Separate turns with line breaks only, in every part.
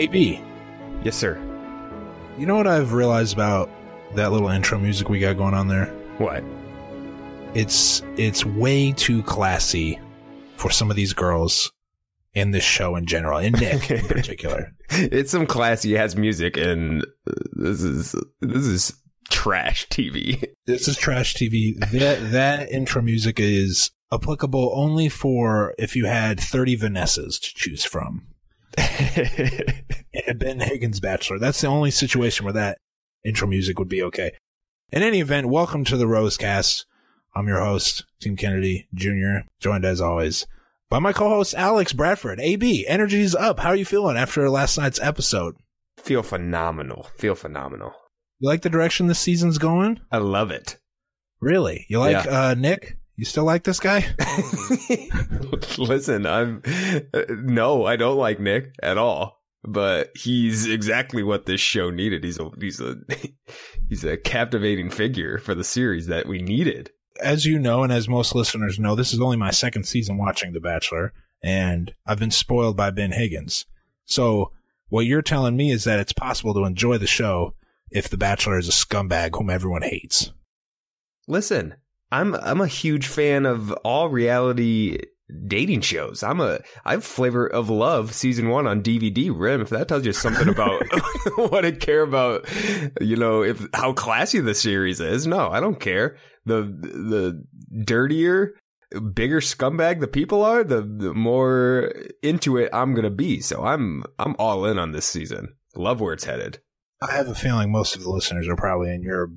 AB,
Yes, sir.
you know what I've realized about that little intro music we got going on there?
What?
It's it's way too classy for some of these girls in this show in general, and Nick in particular.
It's some classy ass music, and this is this is trash TV.
This is trash TV. That that intro music is applicable only for if you had 30 Vanessas to choose from. And Ben Higgins Bachelor. That's the only situation where that intro music would be okay. In any event, welcome to the Rosecast. I'm your host, Team Kennedy Jr., joined as always by my co-host Alex Bradford. AB, energy's up. How are you feeling after last night's episode?
Feel phenomenal. Feel phenomenal.
You like the direction this season's going?
I love it.
Really? You like
Yeah.
uh Nick? You still like this guy?
Listen, I'm uh, no, I don't like Nick at all. But he's exactly what this show needed. He's a he's a he's a captivating figure for the series that we needed.
as you know, and as most listeners know, this is only my second season watching The Bachelor, and I've been spoiled by Ben Higgins. So what you're telling me is that it's possible to enjoy the show if The Bachelor is a scumbag whom everyone hates.
Listen, I'm I'm a huge fan of all reality dating shows. I'm a I have Flavor of Love season one on DVD. Rim, if that tells you something about what I care about, you know, if how classy the series is. No, I don't care. The the dirtier, bigger scumbag the people are, the, the more into it I'm gonna be. So I'm I'm all in on this season. Love where it's headed.
I have a feeling most of the listeners are probably in your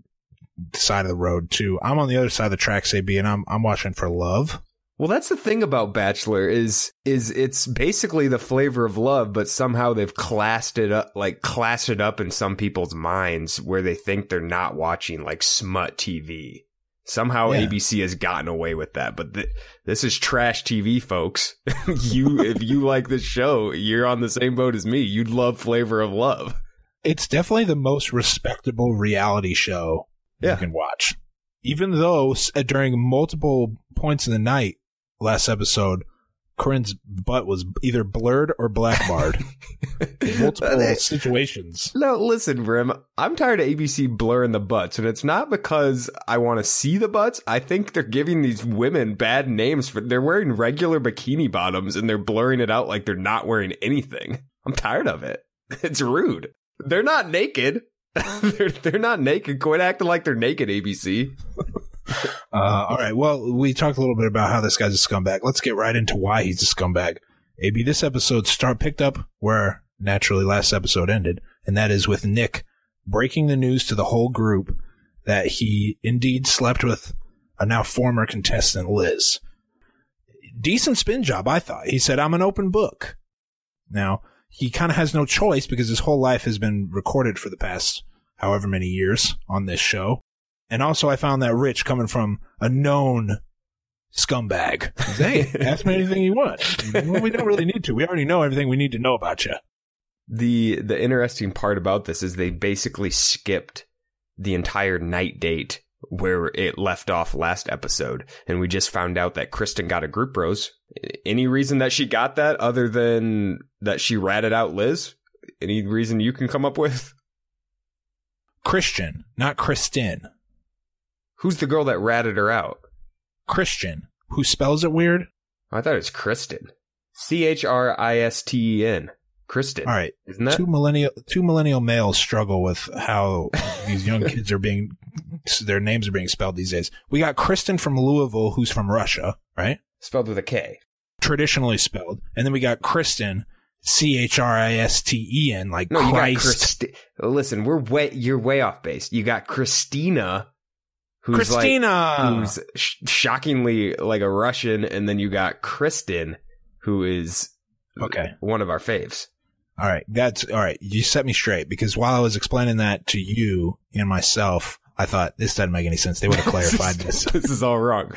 side of the road too. I'm on the other side of the tracks, AB, and I'm I'm watching for love.
Well, that's the thing about Bachelor is is it's basically the flavor of love, but somehow they've classed it up like classed it up in some people's minds where they think they're not watching like smut TV. Somehow
Yeah.
ABC has gotten away with that, but th- this is trash TV, folks. you if you like this show, you're on the same boat as me. You'd love Flavor of Love.
It's definitely the most respectable reality show
Yeah.
you can watch. Even though uh, during multiple points in the night, last episode, Corinne's butt was either blurred or blackbarred in multiple situations.
No, listen, Brim. I'm tired of ABC blurring the butts, and it's not because I want to see the butts. I think they're giving these women bad names for they're wearing regular bikini bottoms and they're blurring it out like they're not wearing anything. I'm tired of it. It's rude. They're not naked. they're they're not naked. Quit acting like they're naked, ABC.
Uh, all right. Well, we talked a little bit about how this guy's a scumbag. Let's get right into why he's a scumbag. AB, this episode start picked up where naturally last episode ended, and that is with Nick breaking the news to the whole group that he indeed slept with a now former contestant, Liz. Decent spin job, I thought. He said, I'm an open book. Now, he kind of has no choice because his whole life has been recorded for the past however many years on this show. And also, I found that rich coming from a known scumbag. Hey, ask me anything you want. Well, we don't really need to. We already know everything we need to know about you.
the the interesting part about this is they basically skipped the entire night date where it left off last episode and we just found out that Kristen got a group rose. Any reason that she got that other than that she ratted out Liz? Any reason you can come up with?
Christian, not Kristen.
Who's the girl that ratted her out?
Christian, who spells it weird.
I thought it was Kristen. C H R I S T E N. Kristen.
All right.
Isn't that?
two millennial two millennial males struggle with how these young kids are being their names are being spelled these days. We got Kristen from Louisville, who's from Russia, right?
Spelled with a K.
Traditionally spelled, and then we got Kristen, C H R I S T E N, like
No, you got
Christ.
Christi- Listen, we're way you're way off base. You got Christina, who's
Christina.
like who's sh- shockingly like a Russian, and then you got Kristen, who is
Okay.
one of our faves.
All right, that's all right. You set me straight because while I was explaining that to you and myself, I thought this doesn't make any sense. They would have clarified this.
this is all wrong.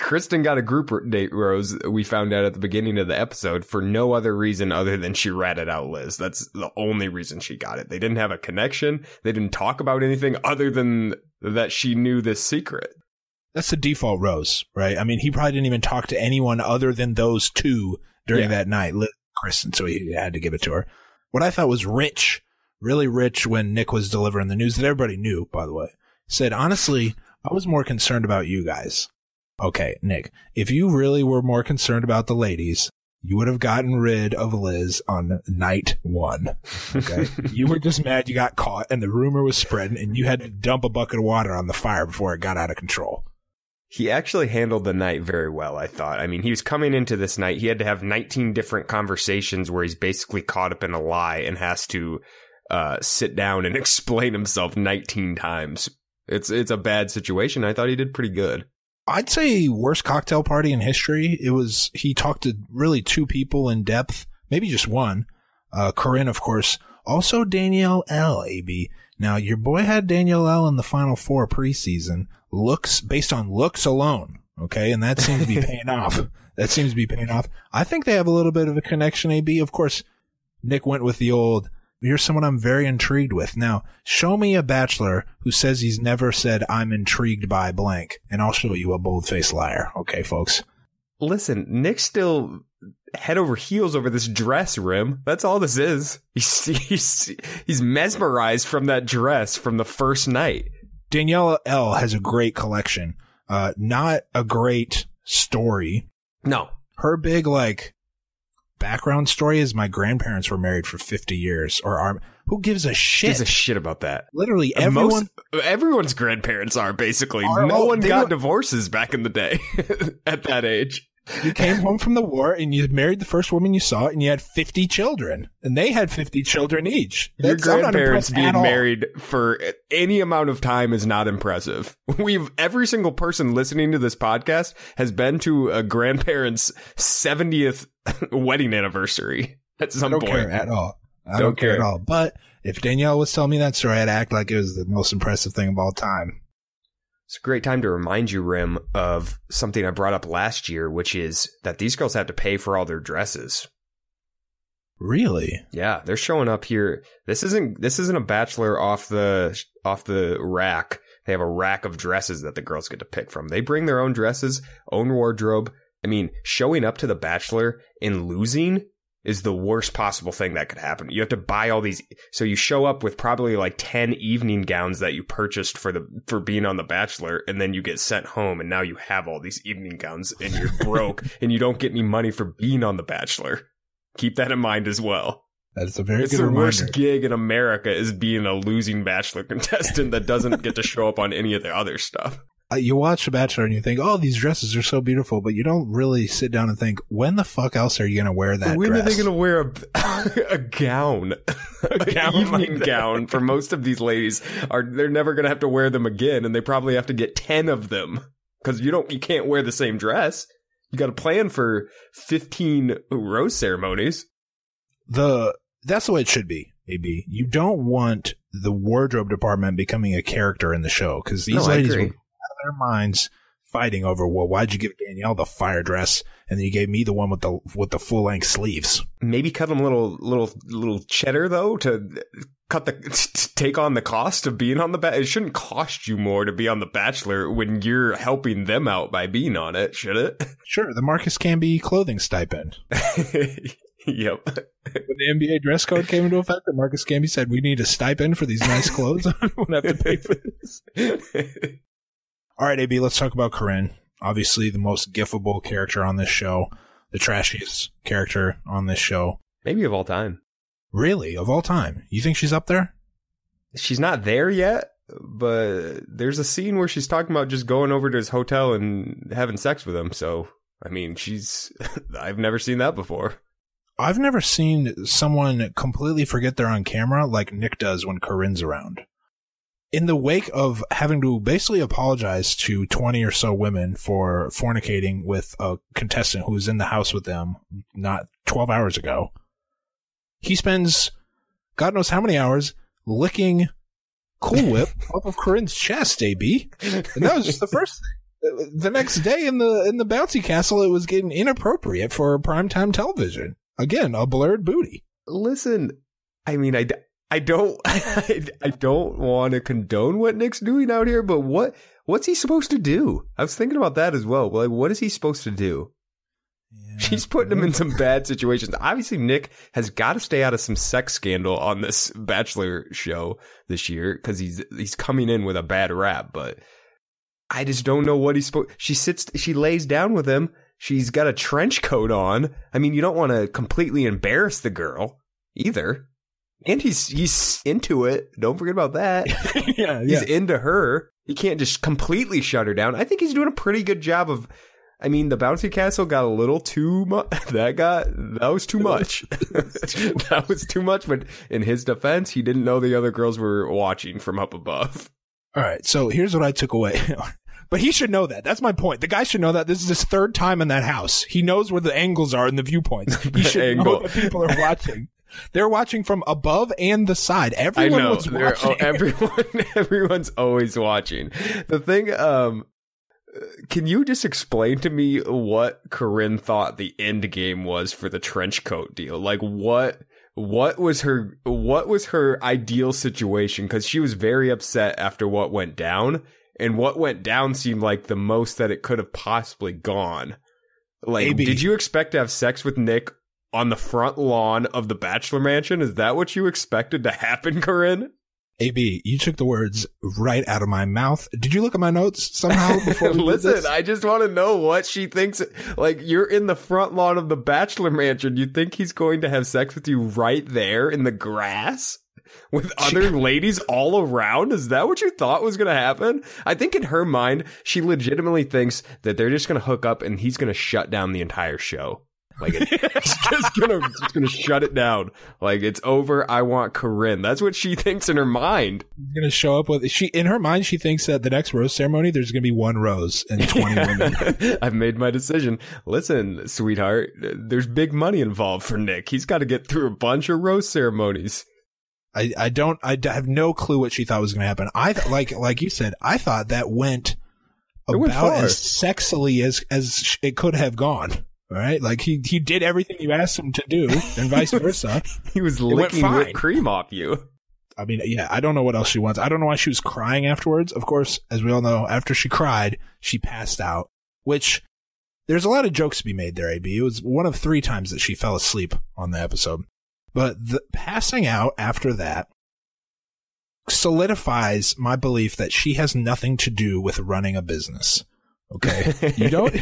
Kristen got a group date rose. We found out at the beginning of the episode for no other reason other than she ratted out Liz. That's the only reason she got it. They didn't have a connection. They didn't talk about anything other than that she knew this secret.
That's the default rose, right? I mean, he probably didn't even talk to anyone other than those two during
Yeah.
that night, Liz and Kristen, so he had to give it to her. What I thought was rich, really rich when Nick was delivering the news that everybody knew, by the way, said, honestly, I was more concerned about you guys. Okay, Nick, if you really were more concerned about the ladies, you would have gotten rid of Liz on night one. Okay. you were just mad you got caught and the rumor was spreading and you had to dump a bucket of water on the fire before it got out of control.
He actually handled the night very well, I thought. I mean, he was coming into this night. He had to have 19 different conversations where he's basically caught up in a lie and has to uh, sit down and explain himself 19 times. It's it's a bad situation. I thought he did pretty good.
I'd say worst cocktail party in history. It was he talked to really two people in depth, maybe just one. Uh, Corinne, of course, also Danielle L. AB. Now your boy had Danielle L. in the final four preseason. Looks based on looks alone, okay, and that seems to be paying off. That seems to be paying off. I think they have a little bit of a connection. AB, of course. Nick went with the old. You're someone I'm very intrigued with. Now, show me a bachelor who says he's never said I'm intrigued by blank, and I'll show you a bold-faced liar. Okay, folks.
Listen, Nick's still head over heels over this dress rim. That's all this is. He's he's, he's mesmerized from that dress from the first night.
Danielle L has a great collection. Uh, not a great story.
No,
Her big like background story is my grandparents were married for 50 years, or are who gives a shit?
gives a shit about that.
Literally everyone.
Most, everyone's grandparents are basically.
Are-
no
oh,
one got divorces back in the day at that age.
You came home from the war and you married the first woman you saw, and you had 50 children, and they had 50 children each.
Your
That's- I'm
grandparents being married for any amount of time is not impressive. We've every single person listening to this podcast has been to a grandparent's 70th wedding anniversary at
I
some
don't
point.
care at all. I
Don't
don't, care.
care.
at all. But if Danielle was telling me that story, I'd act like it was the most impressive thing of all time.
It's a great time to remind you, Rim, of something I brought up last year, which is that these girls have to pay for all their dresses.
Really?
Yeah, they're showing up here. This isn't this isn't a bachelor off the off the rack. They have a rack of dresses that the girls get to pick from. They bring their own dresses, own wardrobe. I mean, showing up to the bachelor and losing is the worst possible thing that could happen. You have to buy all these so you show up with probably like 10 evening gowns that you purchased for the for being on the bachelor and then you get sent home and now you have all these evening gowns and you're broke and you don't get any money for being on the bachelor. Keep that in mind as well.
That's a very
It's
good
the
reminder.
worst gig in America is being a losing bachelor contestant that doesn't get to show up on any of the other stuff.
Uh, you watch The Bachelor and you think, "Oh, these dresses are so beautiful," but you don't really sit down and think, "When the fuck else are you going to wear that
when
dress?"
are they going to wear a, a gown, a
gown
evening
like
gown for most of these ladies? Are they're never going to have to wear them again, and they probably have to get ten of them because you don't you can't wear the same dress. You got to plan for fifteen rose ceremonies.
the that's the way it should be. AB, you don't want the wardrobe department becoming a character in the show because these
No, I
ladies
agree.
will go out of their minds fighting over, well, why'd you give Danielle the fire dress and then you gave me the one with the with the full length sleeves?
Maybe cut him a little little little cheddar though to cut the to take on the cost of being on the ba- it shouldn't cost you more to be on the bachelor when you're helping them out by being on it should it
Sure, the Marcus Camby clothing stipend.
yep
When the NBA dress code came into effect, Marcus Camby said, "We need a stipend for these nice clothes. I don't have to pay for this." All right, AB, let's talk about Corinne. Obviously, the most gifable character on this show, the trashiest character on this show.
maybe of all time
Really, of all time, you think she's up there?
she's not there yet but there's a scene where she's talking about just going over to his hotel and having sex with him so i mean she's i've never seen that before
I've never seen someone completely forget they're on camera like Nick does when Corinne's around. In the wake of having to basically apologize to 20 or so women for fornicating with a contestant who was in the house with them not 12 hours ago, he spends God knows how many hours licking Cool Whip off of Corinne's chest, AB. And that was just the first thing. The next day in the in the bouncy castle, it was getting inappropriate for primetime television. Again, a blurred booty.
listen i mean i, I don't i don't want to condone what nick's doing out here but what what's he supposed to do? I was thinking about that as well like what is he supposed to do? She's putting him in some bad situations. Obviously nick has got to stay out of some sex scandal on this bachelor show this year because he's he's coming in with a bad rap but i just don't know what he's supposed she sits she lays down with him. She's got a trench coat on. I mean you don't want to completely embarrass the girl either and he's he's into it don't forget about that
yeah,
he's into her he can't just completely shut her down i think he's doing a pretty good job of I mean, the bouncy castle got a little too much. That got that was too much. that was too much. But in his defense, he didn't know the other girls were watching from up above.
All right. So here's what I took away. but he should know that. That's my point. The guy should know that this is his third time in that house. He knows where the angles are and the viewpoints. He should
angle.
know that people are watching. They're watching from above and the side.
I know
was watching.
oh, everyone. Everyone's always watching. The thing, um, can you just explain to me what Corinne thought the end game was for the trench coat deal? Like what? What was her what was her ideal situation cuz she was very upset after what went down and what went down seemed like the most that it could have possibly gone. Like
AB.
did you expect to have sex with Nick on the front lawn of the bachelor mansion? Is that what you expected to happen, Corinne?
AB, you took the words right out of my mouth. Did you look at my notes somehow before we did
Listen? I just want to know what she thinks. Like, you're in the front lawn of the bachelor mansion. You think he's going to have sex with you right there in the grass? With other ladies all around? Is that what you thought was going to happen? I think in her mind, she legitimately thinks that they're just going to hook up and he's going to shut down the entire show. Like, it, he's just going to just gonna shut it down. Like, it's over. I want Corinne. That's what she thinks in her mind.
He's gonna show up with she in her mind. She thinks that the next rose ceremony there's gonna be one rose and twenty women.
I've made my decision. Listen, sweetheart, there's big money involved for Nick. He's got to get through a bunch of rose ceremonies.
I, I don't I have no clue what she thought was going to happen. I th- like like you said, I thought that went about as sexily as as it could have gone. All right, like he he did everything you asked him to do, and vice versa.
He was
went
licking whipped cream off you.
I mean, yeah, I don't know what else she wants. I don't know why she was crying afterwards. Of course, as we all know, after she cried, she passed out. Which there's a lot of jokes to be made there. Ab, it was one of three times that she fell asleep on the episode, but the passing out after that solidifies my belief that she has nothing to do with running a business. Okay, you don't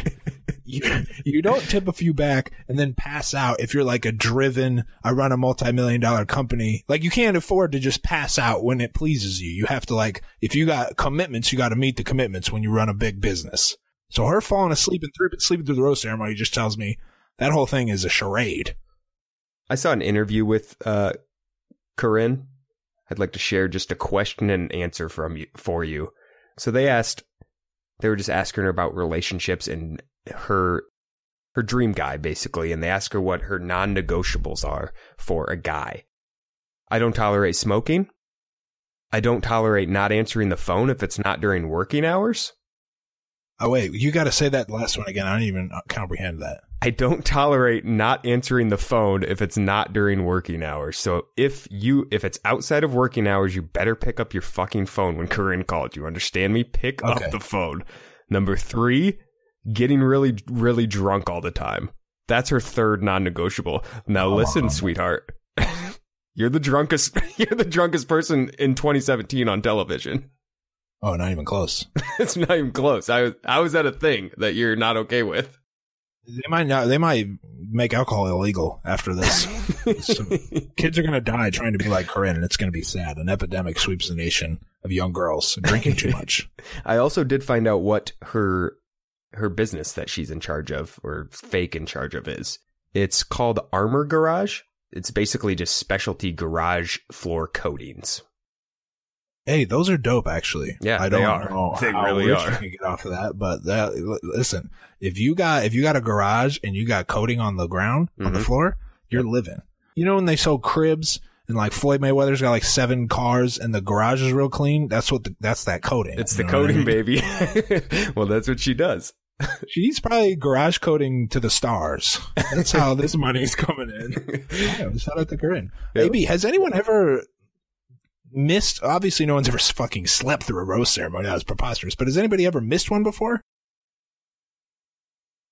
you, you don't tip a few back and then pass out if you're like a driven I run a multi-million dollar company. Like you can't afford to just pass out when it pleases you. You have to like if you got commitments, you got to meet the commitments when you run a big business. So her falling asleep and sleeping through the rose ceremony just tells me that whole thing is a charade.
I saw an interview with uh, Corinne. I'd like to share just a question and answer from you for you. So they asked, they were just asking her about relationships and her her dream guy basically, and they ask her what her non-negotiables are for a guy. I don't tolerate smoking. I don't tolerate not answering the phone if it's not during working hours.
Oh wait, you got to say that last one again. I don't even comprehend that.
I don't tolerate not answering the phone if it's not during working hours. So if you if it's outside of working hours, you better pick up your fucking phone when Corinne called you. Understand me? Pick
Okay.
up the phone. Number 3, getting really really drunk all the time. That's her third non-negotiable. Now listen, sweetheart. you're the drunkest you're the drunkest person in 2017 on television.
Oh, not even close.
It's not even close. I was I was at a thing that you're not okay with.
They might not. They might make alcohol illegal after this. Kids are going to die trying to be like Corinne, and it's going to be sad. An epidemic sweeps the nation of young girls drinking too much.
I also did find out what her her business that she's in charge of or fake in charge of is. It's called Armor Garage. It's basically just specialty garage floor coatings.
Hey, those are dope. Actually,
Yeah,
I don't
are.
know
They
how
really
rich
are.
you can get off of that, but that listen, if you got if you got a garage and you got coating on the ground on the
Mhm.
floor, you're living. You know when they sell cribs and like Floyd Mayweather's got like seven cars and the garage is real clean. That's what the, that's that coating.
It's the
know what I
coating,
mean?
baby. well, that's what she does.
She's probably garage coding to the stars. That's how this money's coming in. Yeah, shout out to Corinne.
Yeah.
AB, has anyone ever missed? Obviously, no one's ever fucking slept through a rose ceremony. That was preposterous. But has anybody ever missed one before?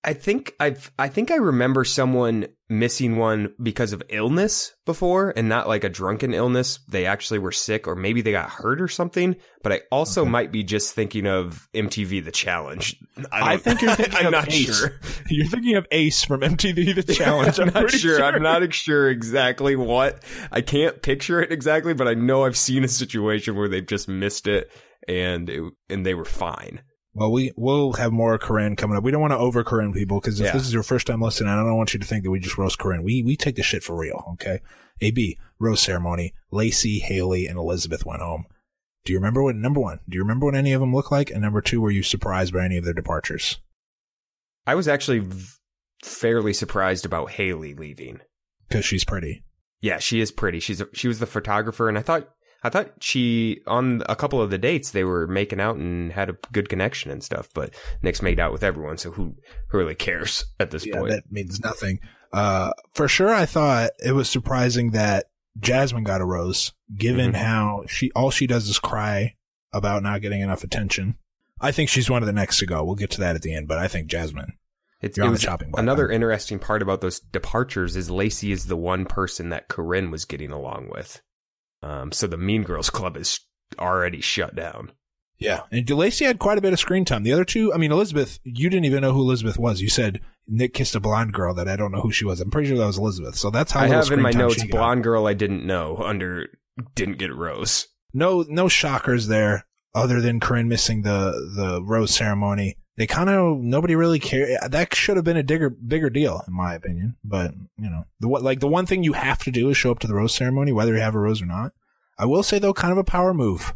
I think I've I think I remember someone missing one because of illness before and not like a drunken illness. They actually were sick or maybe they got hurt or something. But I also
Okay.
might be just thinking of MTV The Challenge.
I,
don't-
think you're thinking
I'm
of
not
Ace.
sure.
You're thinking of Ace from MTV The Challenge.
I'm, not
pretty
sure. I'm not sure exactly what. I can't picture it exactly, but I know I've seen a situation where they've just missed it and it, and they were fine.
Well, we will have more Corinne coming up. We don't want to over Corinne people because if
Yeah.
this is your first time listening, I don't want you to think that we just roast Corinne. We we take the shit for real. Okay. AB rose ceremony. Lacey, Haley, and Elizabeth went home. Do you remember what number one? Do you remember what any of them look like? And number two, were you surprised by any of their departures?
I was actually v- fairly surprised about Haley leaving.
Because she's pretty.
Yeah, she is pretty. She's a, she was the photographer, and I thought I thought she on a couple of the dates they were making out and had a good connection and stuff. But Nick's made out with everyone, so who who really cares at this
Yeah,
point?
that means nothing. Uh, for sure, I thought it was surprising that Jasmine got a rose, given
Mhm.
how she all she does is cry about not getting enough attention. I think she's one of the next to go. We'll get to that at the end, but I think Jasmine.
It's it
on the
was
chopping
another interesting part about those departures is Lacey is the one person that Corinne was getting along with. Um, so the Mean Girls Club is already shut down.
Yeah, and Lacey had quite a bit of screen time. The other two, I mean, Elizabeth, you didn't even know who Elizabeth was. You said Nick kissed a blonde girl that I don't know who she was. I'm pretty sure that was Elizabeth. So that's how
I have in my notes blonde girl I didn't know under didn't get rose.
no no shockers there other than Corinne missing the the rose ceremony. They kind of nobody really cared. That should have been a bigger bigger deal in my opinion. But you know the what like the one thing you have to do is show up to the rose ceremony whether you have a rose or not. I will say though, kind of a power move.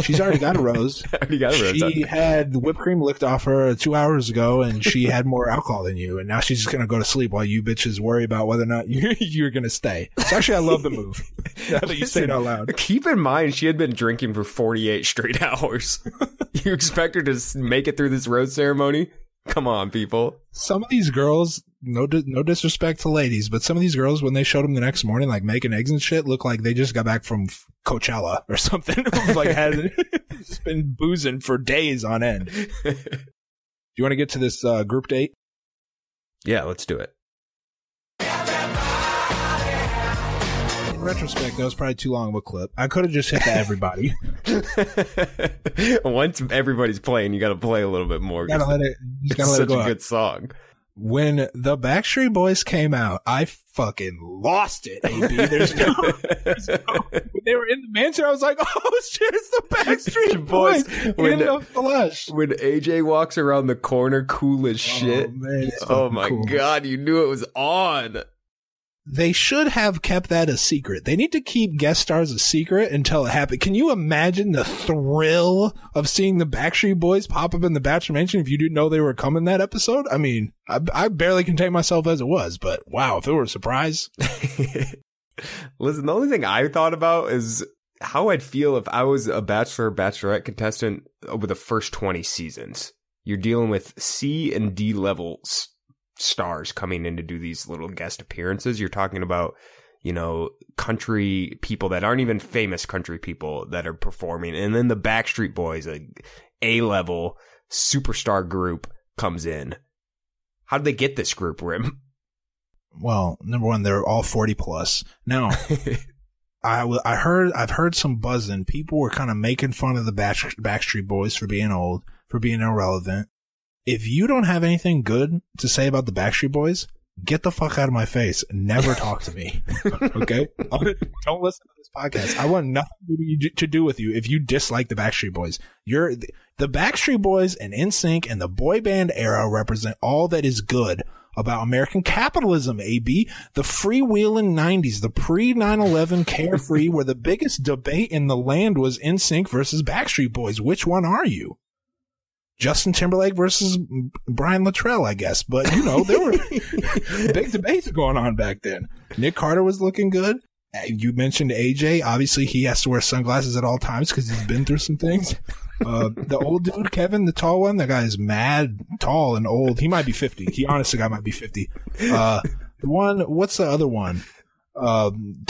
She's already got a rose.
already got a rose.
She had the whipped cream licked off her two hours ago, and she had more alcohol than you. And now she's just gonna go to sleep while you bitches worry about whether or not you're, you're gonna stay. So actually, I love the move. Now that you say it out loud.
Keep in mind, she had been drinking for 48 straight hours. you expect her to make it through this rose ceremony? Come on, people.
some of these girls, no, no disrespect to ladies, but some of these girls, when they showed them the next morning, like making eggs and shit, look like they just got back from Coachella or something. like had just been boozing for days on end. Do you want to get to this uh, group date?
yeah, let's do it.
In retrospect, that was probably too long of a clip. I could have just hit the everybody.
Once everybody's playing, you got to play a little bit more.
gotta let it. Just
It's
gotta let it
such
go.
a
out.
good song.
When the Backstreet Boys came out, I fucking lost it. AB, there's no. There's no when they were in the mansion, I was like, "Oh shit, it's the Backstreet
Boys.
Boys
When-
in the flesh."
When AJ walks around the corner, cool as oh, shit.
Oh, man,
Oh, my
cool.
god, you knew it was on.
They should have kept that a secret. They need to keep guest stars a secret until it happened. Can you imagine the thrill of seeing the Backstreet Boys pop up in the Bachelor Mansion if you didn't know they were coming that episode? I mean, I, I barely contain myself as it was, but wow, if it were a surprise.
Listen, the only thing I thought about is how I'd feel if I was a Bachelor or Bachelorette contestant over the first 20 seasons. you're dealing with C and D level s- stars coming in to do these little guest appearances. You're talking about, you know, country people that aren't even famous country people that are performing. And then the Backstreet Boys, a A level superstar group comes in. How did they get this group, Rim?
Well, number one, they're all 40 plus. Now, I, w- I heard, I've heard some buzzing. People were kind of making fun of the Back- Backstreet Boys for being old, for being irrelevant. If you don't have anything good to say about the Backstreet Boys, get the fuck out of my face. Never talk to me. okay? don't listen to this podcast. I want nothing to do- with you if you dislike the Backstreet Boys. You're the Backstreet Boys and NSYNC and the boy band era represent all that is good about American capitalism, AB. The freewheeling 90s, the pre 9-11 carefree where the biggest debate in the land was NSYNC versus Backstreet Boys. Which one are you? Justin Timberlake versus Brian Littrell, I guess. But you know, there were big debates going on back then. Nick Carter was looking good. Uh, You mentioned AJ. Obviously, he has to wear sunglasses at all times because he's been through some things. Uh, the old dude, Kevin, the tall one, that guy is mad tall and old. He might be 50. He honestly guy might be 50. Uh, the one, what's the other one? Um,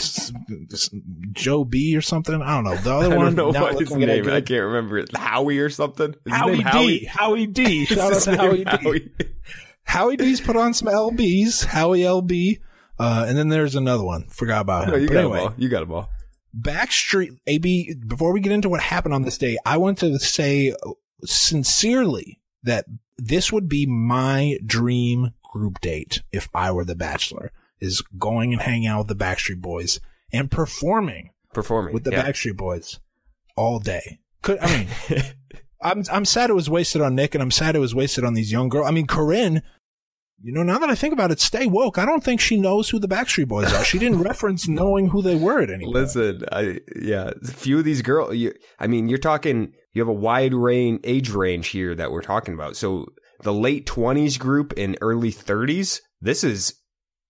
Joe B or something. I don't know. The other
I
one,
don't know what his name. I can't remember it. Howie or something. Is
Howie D. Howie D. Shout out to
name
Howie D.
Howie?
Howie D's put on some LBs. Howie LB. Uh, and then there's another one. Forgot about him.
No, you
But
got
anyway,
them all. You got them all.
Backstreet AB. Before we get into what happened on this day, I want to say sincerely that this would be my dream group date if I were the Bachelor. Is going and hanging out with the Backstreet Boys and performing
Performing
with the
yeah.
Backstreet Boys all day. Could I mean? I'm I'm sad it was wasted on Nick, and I'm sad it was wasted on these young girls. I mean, Corinne. You know, now that I think about it, stay woke. I don't think she knows who the Backstreet Boys are. She didn't reference knowing who they were at any point.
Listen, I yeah, a few of these girls. You, I mean, you're talking. You have a wide range age range here that we're talking about. So the late twenties group and early thirties. This is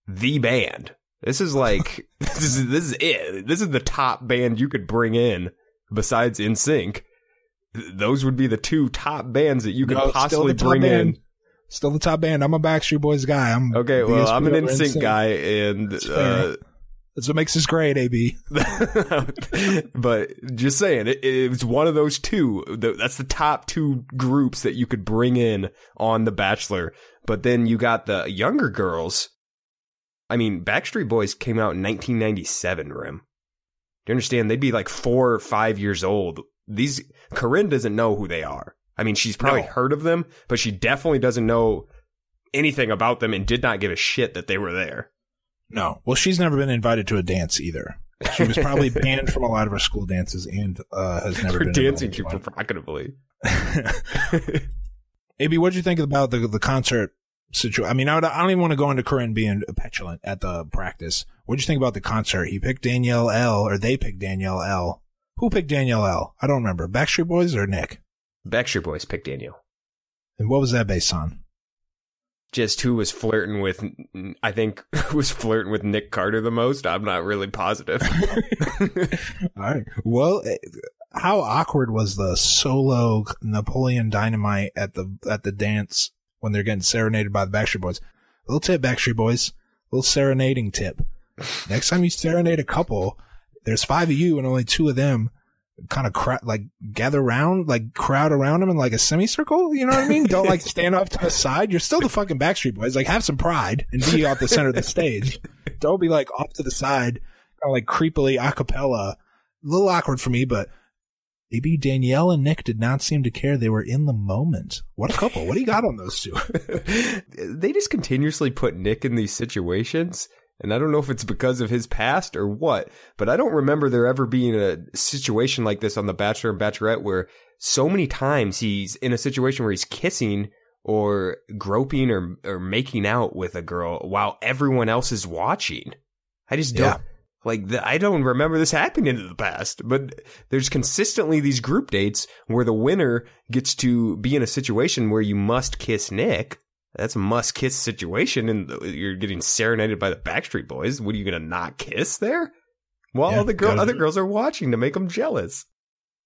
the band. This is like this is this is it. This is the top band you could bring in besides NSYNC. Those would be the two top bands that you could
No,
possibly bring
band.
in.
Still the top band. I'm a Backstreet Boys guy. I'm
Okay, well, I'm an
In
NSYNC. guy, and
It's
uh.
That's what makes us great, AB.
but just saying, it, it's one of those two. That's the top two groups that you could bring in on The Bachelor. But then you got the younger girls. I mean, Backstreet Boys came out in 1997, Rim. Do you understand? They'd be like four or five years old. These, Corinne doesn't know who they are. I mean, she's probably
No.
heard of them, but she definitely doesn't know anything about them and did not give a shit that they were there.
No. Well, she's never been invited to a dance either. She was probably banned from a lot of her school dances and uh, has never
For
been
dancing too provocatively.
AB, what'd you think about the the concert situation? I mean, I, would, I don't even want to go into Corinne being petulant at the practice. What'd you think about the concert? He picked Danielle L, or they picked Danielle L. Who picked Danielle L? I don't remember. Backstreet Boys or Nick?
Backstreet Boys picked Daniel.
And what was that based on?
Just who was flirting with, I think, was flirting with Nick Carter the most. I'm not really positive.
All right. Well, eh, how awkward was the solo Napoleon Dynamite at the at the dance when they're getting serenaded by the Backstreet Boys? little tip, Backstreet Boys. little serenading tip. Next time you serenade a couple, there's five of you and only two of them. Kind of cra- like gather around, like crowd around them in like a semicircle. You know what I mean? Don't like stand off to the side. You're still the fucking Backstreet Boys. Like have some pride and be off the center of the stage. Don't be like off to the side, kind of like creepily a cappella. A little awkward for me, but maybe Danielle and Nick did not seem to care. They were in the moment. What a couple. What do you got on those two?
they just continuously put Nick in these situations. And I don't know if it's because of his past or what, but I don't remember there ever being a situation like this on The Bachelor and Bachelorette where so many times he's in a situation where he's kissing or groping or, or making out with a girl while everyone else is watching. I just don't.
Yeah.
Like the, I don't remember this happening in the past, but there's consistently these group dates where the winner gets to be in a situation where you must kiss Nick. That's a must kiss situation, and you're getting serenaded by the Backstreet Boys. What are you gonna not kiss there? While
Yeah,
the girl, other girls are watching to make them jealous.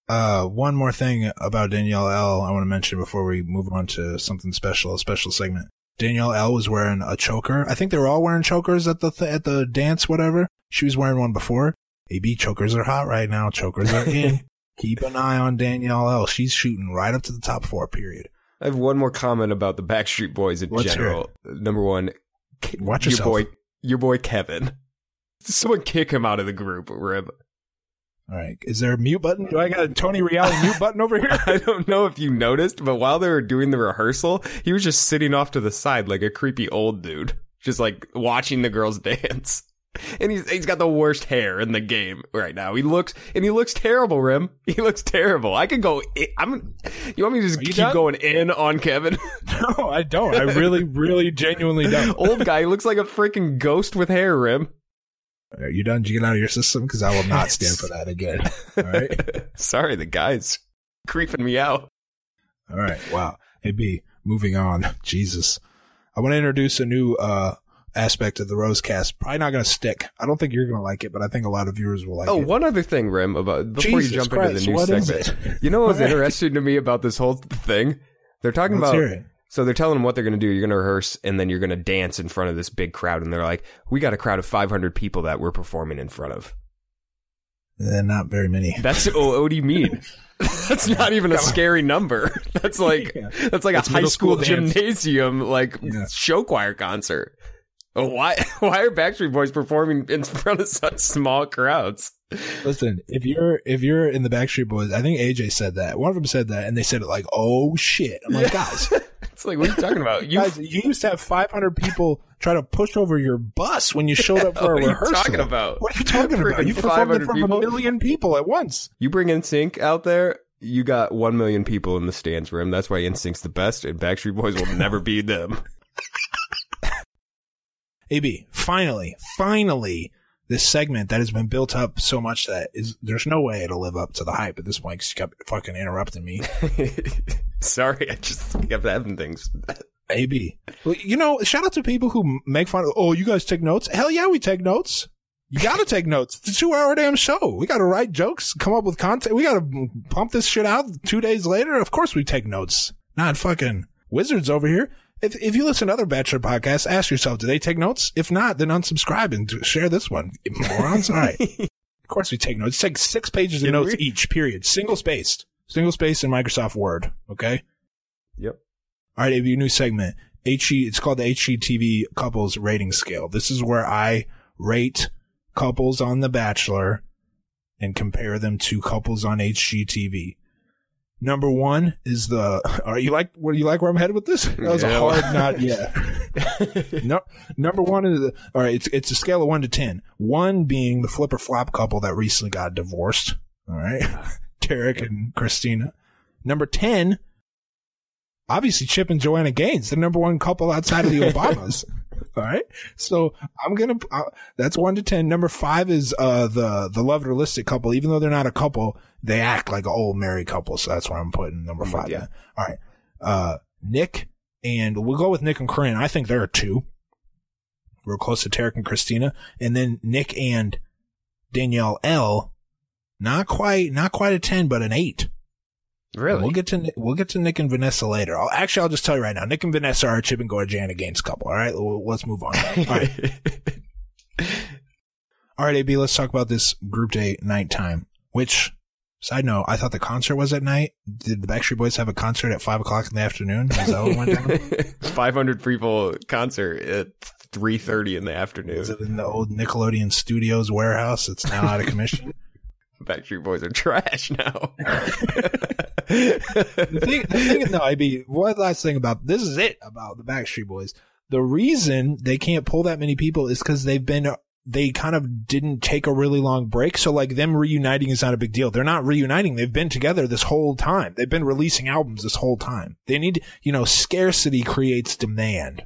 Uh, one more thing about Danielle L. I want to mention before we move on to something special, a special segment. Danielle L. was wearing a choker. I think they were all wearing chokers at the th- at the dance, whatever. She was wearing one before. AB chokers are hot right now. Chokers are in. Keep an eye on Danielle L. She's shooting right up to the top four. Period.
I have one more comment about the Backstreet Boys in
Let's
general. Number one,
Watch
your
yourself.
boy, your boy Kevin. Someone kick him out of the group, Rib.
All right. Is there a mute button? Do I got a Tony Reali mute button over here?
I don't know if you noticed, but while they were doing the rehearsal, he was just sitting off to the side like a creepy old dude, just like watching the girls dance. And he's he's got the worst hair in the game right now. He looks and he looks terrible, Rim. He looks terrible. I could go. I'm. You want me to just keep
done?
going in on Kevin?
no, I don't. I really, really, genuinely don't.
old guy. Looks like a freaking ghost with hair, Rim.
Are you done? Did you get out of your system? Because I will not stand for that again. All right.
Sorry, the guy's creeping me out.
All right. Wow. Hey, B, moving on. Jesus. I want to introduce a new uh aspect of the Rosecast. Probably not going to stick. I don't think you're going to like it, but I think a lot of viewers will like
Oh,
it.
Oh, one other thing, Rim, about before
Jesus
you jump
Christ,
into the new segment. You know what was
right.
interesting to me about this whole thing? They're talking
Let's
about so they're telling them what they're going to do. You're going to rehearse and then you're going to dance in front of this big crowd and they're like, "We got a crowd of 500 people that we're performing in front of."
Eh, not very many.
That's oh, what do you mean? That's not even a scary number. That's like
Yeah.
that's like
That's
a high school,
school
gymnasium like
Yeah.
show choir concert. Oh, why why are Backstreet Boys performing in front of such small crowds?
Listen, if you're if you're in the Backstreet Boys, I think AJ said that. One of them said that, and they said it like, "Oh shit!" I'm like, guys,
It's like what are you talking about? You
guys, you used to have 500 people try to push over your bus when you showed up for a rehearsal.
What are you talking about?
What are you talking about? You performed in front of a million people at once.
You bring NSYNC out there, you got one million people in the stands, Rim. That's why NSYNC's the best, and Backstreet Boys will never be them.
AB, finally, finally, this segment that has been built up so much that is there's no way it'll live up to the hype at this point. you kept fucking interrupting me.
Sorry, I just kept having things.
AB, well, you know, shout out to people who make fun of. Oh, you guys take notes? Hell yeah, we take notes. You gotta take notes. It's a two hour damn show. We gotta write jokes, come up with content. We gotta pump this shit out two days later. Of course we take notes. Not fucking wizards over here. If, if you listen to other Bachelor podcasts, ask yourself, do they take notes? If not, then unsubscribe and share this one. Morons. All right. Of course we take notes. Take six pages of
Did
notes
we?
each, period. Single spaced. Single spaced in Microsoft Word. Okay?
Yep.
All right, a new segment. HG, it's called the HGTV couples rating scale. This is where I rate couples on The Bachelor and compare them to couples on HGTV. Number one is the, are you like, what do you like where I'm headed with this? That was
Yeah.
a hard not, yeah. no, number one is, the, all right, it's, it's a scale of one to 10. One being the flip or flop couple that recently got divorced. All right. Tarek and Christina. Number 10, obviously Chip and Joanna Gaines, the number one couple outside of the Obamas. All right. So I'm going to, uh, that's one to 10. Number five is, uh, the, the love realistic couple. Even though they're not a couple, they act like an old married couple. So that's why I'm putting number five.
with ya.
in. All right. Uh, Nick and we'll go with Nick and Corinne. I think they're two. We're close to Tarek and Christina. And then Nick and Danielle L. Not quite, not quite a 10, but an eight.
Really?
We'll get to we'll get to Nick and Vanessa later. I'll, actually, I'll just tell you right now. Nick and Vanessa are a Chip and Joanna Gaines couple. All right, Well, let's move on. All right, all right, AB. Let's talk about this group date nighttime. Which side note, I thought the concert was at night. Did the Backstreet Boys have a concert at five o'clock in the afternoon? Is that what went down?
500 people concert at 3:30 in the afternoon.
Is it in the old Nickelodeon Studios warehouse? It's now out of commission.
Backstreet Boys are trash now.
the thing, the thing, no, I mean, one last thing about this is it about the Backstreet Boys. The reason they can't pull that many people is because they've been, they kind of didn't take a really long break. So like them reuniting is not a big deal. They're not reuniting. They've been together this whole time. They've been releasing albums this whole time. They need, you know, scarcity creates demand.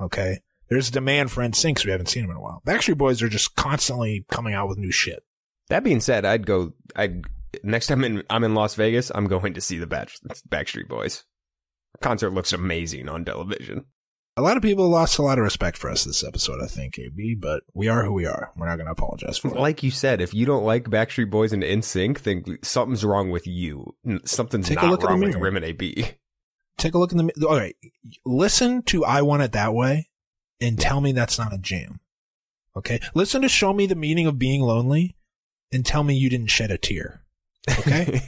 Okay. There's demand for NSYNC. We haven't seen them in a while. Backstreet Boys are just constantly coming out with new shit.
That being said, I'd go. I next time in, I'm in Las Vegas, I'm going to see the Back, Backstreet Boys. Concert looks amazing on television.
A lot of people lost a lot of respect for us this episode, I think, AB, but we are who we are. We're not going to apologize for it.
Like you said, if you don't like Backstreet Boys and NSYNC, then something's wrong with you. Something's
Take a
not
look in the
wrong with. Rim and AB.
Take a look in the. All right. Listen to I Want It That Way and tell me that's not a jam. Okay. Listen to Show Me the Meaning of Being Lonely and tell me you didn't shed a tear. Okay.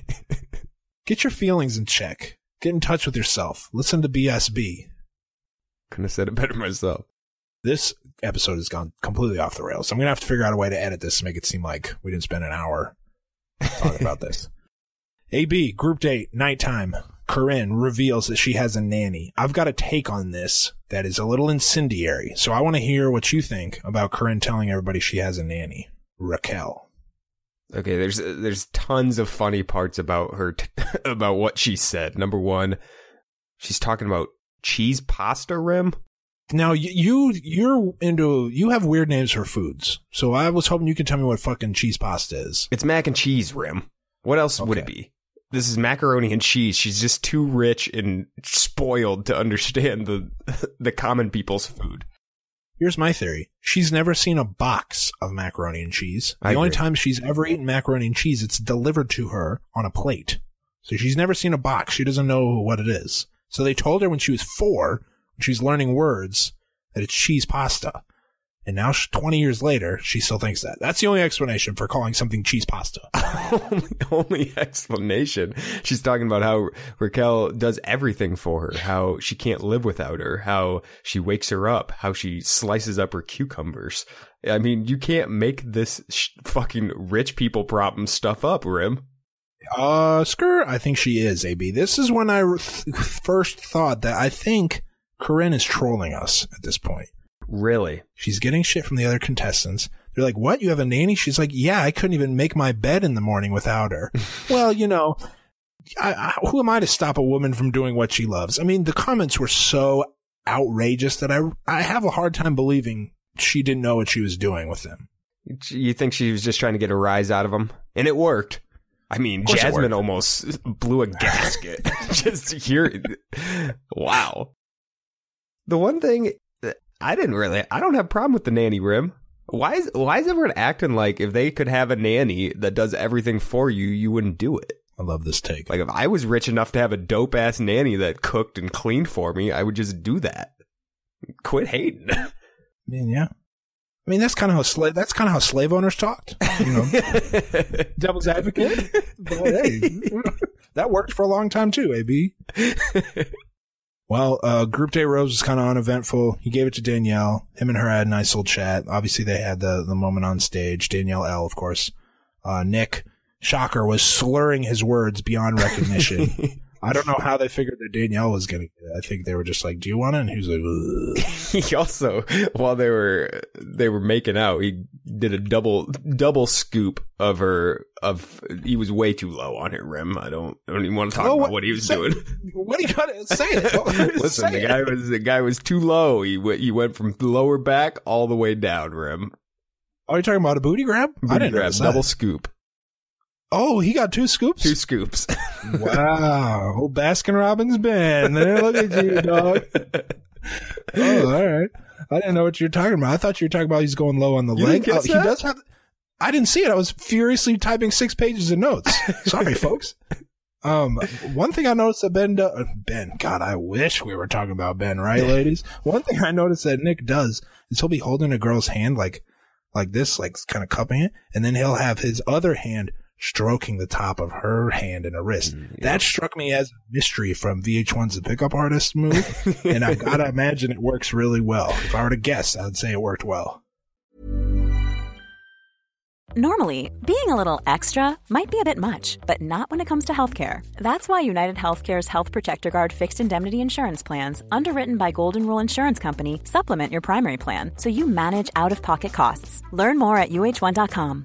Get your feelings in check. Get in touch with yourself. Listen to BSB.
Couldn't have said it better myself.
This episode has gone completely off the rails. So I'm going to have to figure out a way to edit this to make it seem like we didn't spend an hour talking about this. AB, group date, nighttime. Corinne reveals that she has a nanny. I've got a take on this that is a little incendiary. So I want to hear what you think about Corinne telling everybody she has a nanny. Raquel.
Okay, there's there's tons of funny parts about her t- about what she said. Number one, she's talking about cheese pasta rim.
Now you, you you're into you have weird names for foods. So I was hoping you could tell me what fucking cheese pasta is.
It's mac and cheese rim. What else would it be? This is macaroni and cheese. She's just too rich and spoiled to understand the the common people's food.
Here's my theory. She's never seen a box of macaroni and cheese. The
I
only
agree.
time she's ever eaten macaroni and cheese, it's delivered to her on a plate. So she's never seen a box. She doesn't know what it is. So they told her when she was four, when she was learning words, that it's cheese pasta. And now, 20 years later, she still thinks that. That's the only explanation for calling something cheese pasta.
only, only explanation. She's talking about how Raquel does everything for her, how she can't live without her, how she wakes her up, how she slices up her cucumbers. I mean, you can't make this sh- fucking rich people problem stuff up, Rim.
Uh, I think she is, AB. This is when I th- first thought that I think Corinne is trolling us at this point.
Really?
She's getting shit from the other contestants. They're like, "What? You have a nanny?" She's like, "Yeah, I couldn't even make my bed in the morning without her." well, you know, I, I, who am I to stop a woman from doing what she loves? I mean, the comments were so outrageous that I I have a hard time believing she didn't know what she was doing with them.
You think she was just trying to get a rise out of them, And it worked. I mean, Jasmine almost blew a gasket. just to hear Wow. The one thing I didn't really, I don't have a problem with the nanny rim. Why is, why is everyone acting like if they could have a nanny that does everything for you, you wouldn't do it?
I love this take.
Like if I was rich enough to have a dope ass nanny that cooked and cleaned for me, I would just do that. Quit hating.
I mean, yeah. I mean, that's kind of how slave. That's kind of how slave owners talked. You know, devil's advocate. But hey, that worked for a long time too. Ab. Well, uh, Group Day Rose was kind of uneventful. He gave it to Danielle. Him and her had a nice little chat. Obviously, they had the the moment on stage. Danielle L, of course. Uh, Nick Shocker was slurring his words beyond recognition. I don't know how they figured that Danielle was to it. I think they were just like, "Do you want it?" And he was like, Ugh.
he also while they were they were making out he did a double double scoop of her of he was way too low on her rim i don't i don't even want to talk
Oh,
about
what-
what he was
say-
doing
"What you got to say?" It.
listen
Say
the
it.
guy was the guy was too low he went he went from lower back all the way down rim oh,
Are you talking about a booty grab? I
Booty
didn't know
grab, double scoop
Oh, he got two scoops.
two scoops
wow, old Baskin Robbins Ben. Look at you, dog. Oh, all right. I didn't know what you were talking about. I thought you were talking about he's going low on the
You
leg. Oh, he does have. I didn't see it. I was furiously typing six pages of notes. Sorry, folks. Um, one thing I noticed that Ben, do- uh, Ben, God, I wish we were talking about Ben, right, ladies? One thing I noticed that Nick does is he'll be holding a girl's hand like, like this, like kind of cupping it, and then he'll have his other hand stroking the top of her hand and a wrist. Mm, that struck me as a mystery from VH1's The Pickup Artist move, and I gotta imagine it works really well. If I were to guess, I'd say it worked well.
Normally, being a little extra might be a bit much, but not when it comes to healthcare. That's why United Healthcare's Health Protector Guard fixed indemnity insurance plans, underwritten by Golden Rule Insurance Company, supplement your primary plan so you manage out of pocket costs. Learn more at uh1.com.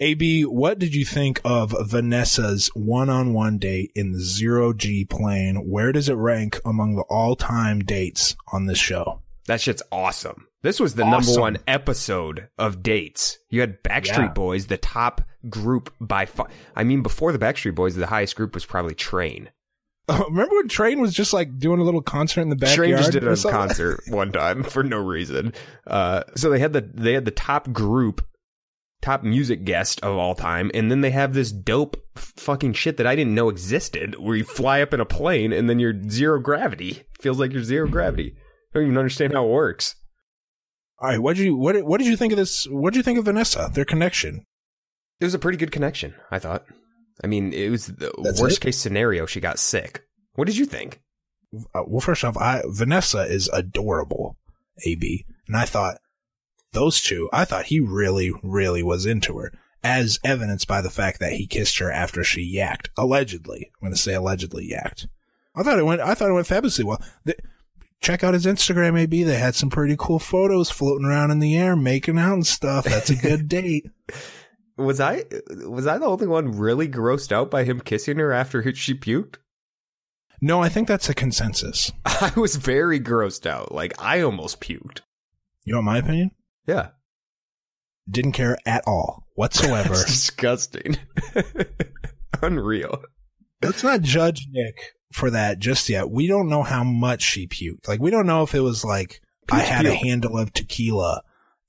AB, what did you think of Vanessa's one-on-one date in the zero G plane? Where does it rank among the all-time dates on this show?
That shit's awesome. This was the
Awesome.
number one episode of dates. You had Backstreet
Yeah.
Boys, the top group by far. I mean, before the Backstreet Boys, the highest group was probably Train.
Oh, remember when Train was just like doing a little concert in the backyard?
Train just did a concert one time for no reason. Uh, so they had the they had the top group, top music guest of all time, and then they have this dope fucking shit that I didn't know existed, where you fly up in a plane and then you're zero gravity. Feels like you're zero gravity. I don't even understand how it works.
All right, what did you what did, what did you think of this? What did you think of Vanessa? Their connection?
It was a pretty good connection, I thought. I mean, it was the
That's
worst
it?
case scenario. She got sick. What did you think?
Uh, well, first off, I Vanessa is adorable, AB, and I thought those two. I thought he really, really was into her, as evidenced by the fact that he kissed her after she yacked. Allegedly, I'm going to say allegedly yacked. I thought it went. I thought it went fabulously well. The, check out his Instagram, AB. They had some pretty cool photos floating around in the air, making out and stuff. That's a good date.
Was I was I the only one really grossed out by him kissing her after she puked?
No, I think that's a consensus.
I was very grossed out. Like I almost puked.
You want my opinion?
Yeah.
Didn't care at all whatsoever.
Disgusting. Unreal.
Let's not judge Nick for that just yet. We don't know how much she puked. Like we don't know if it was like I had a handle of tequila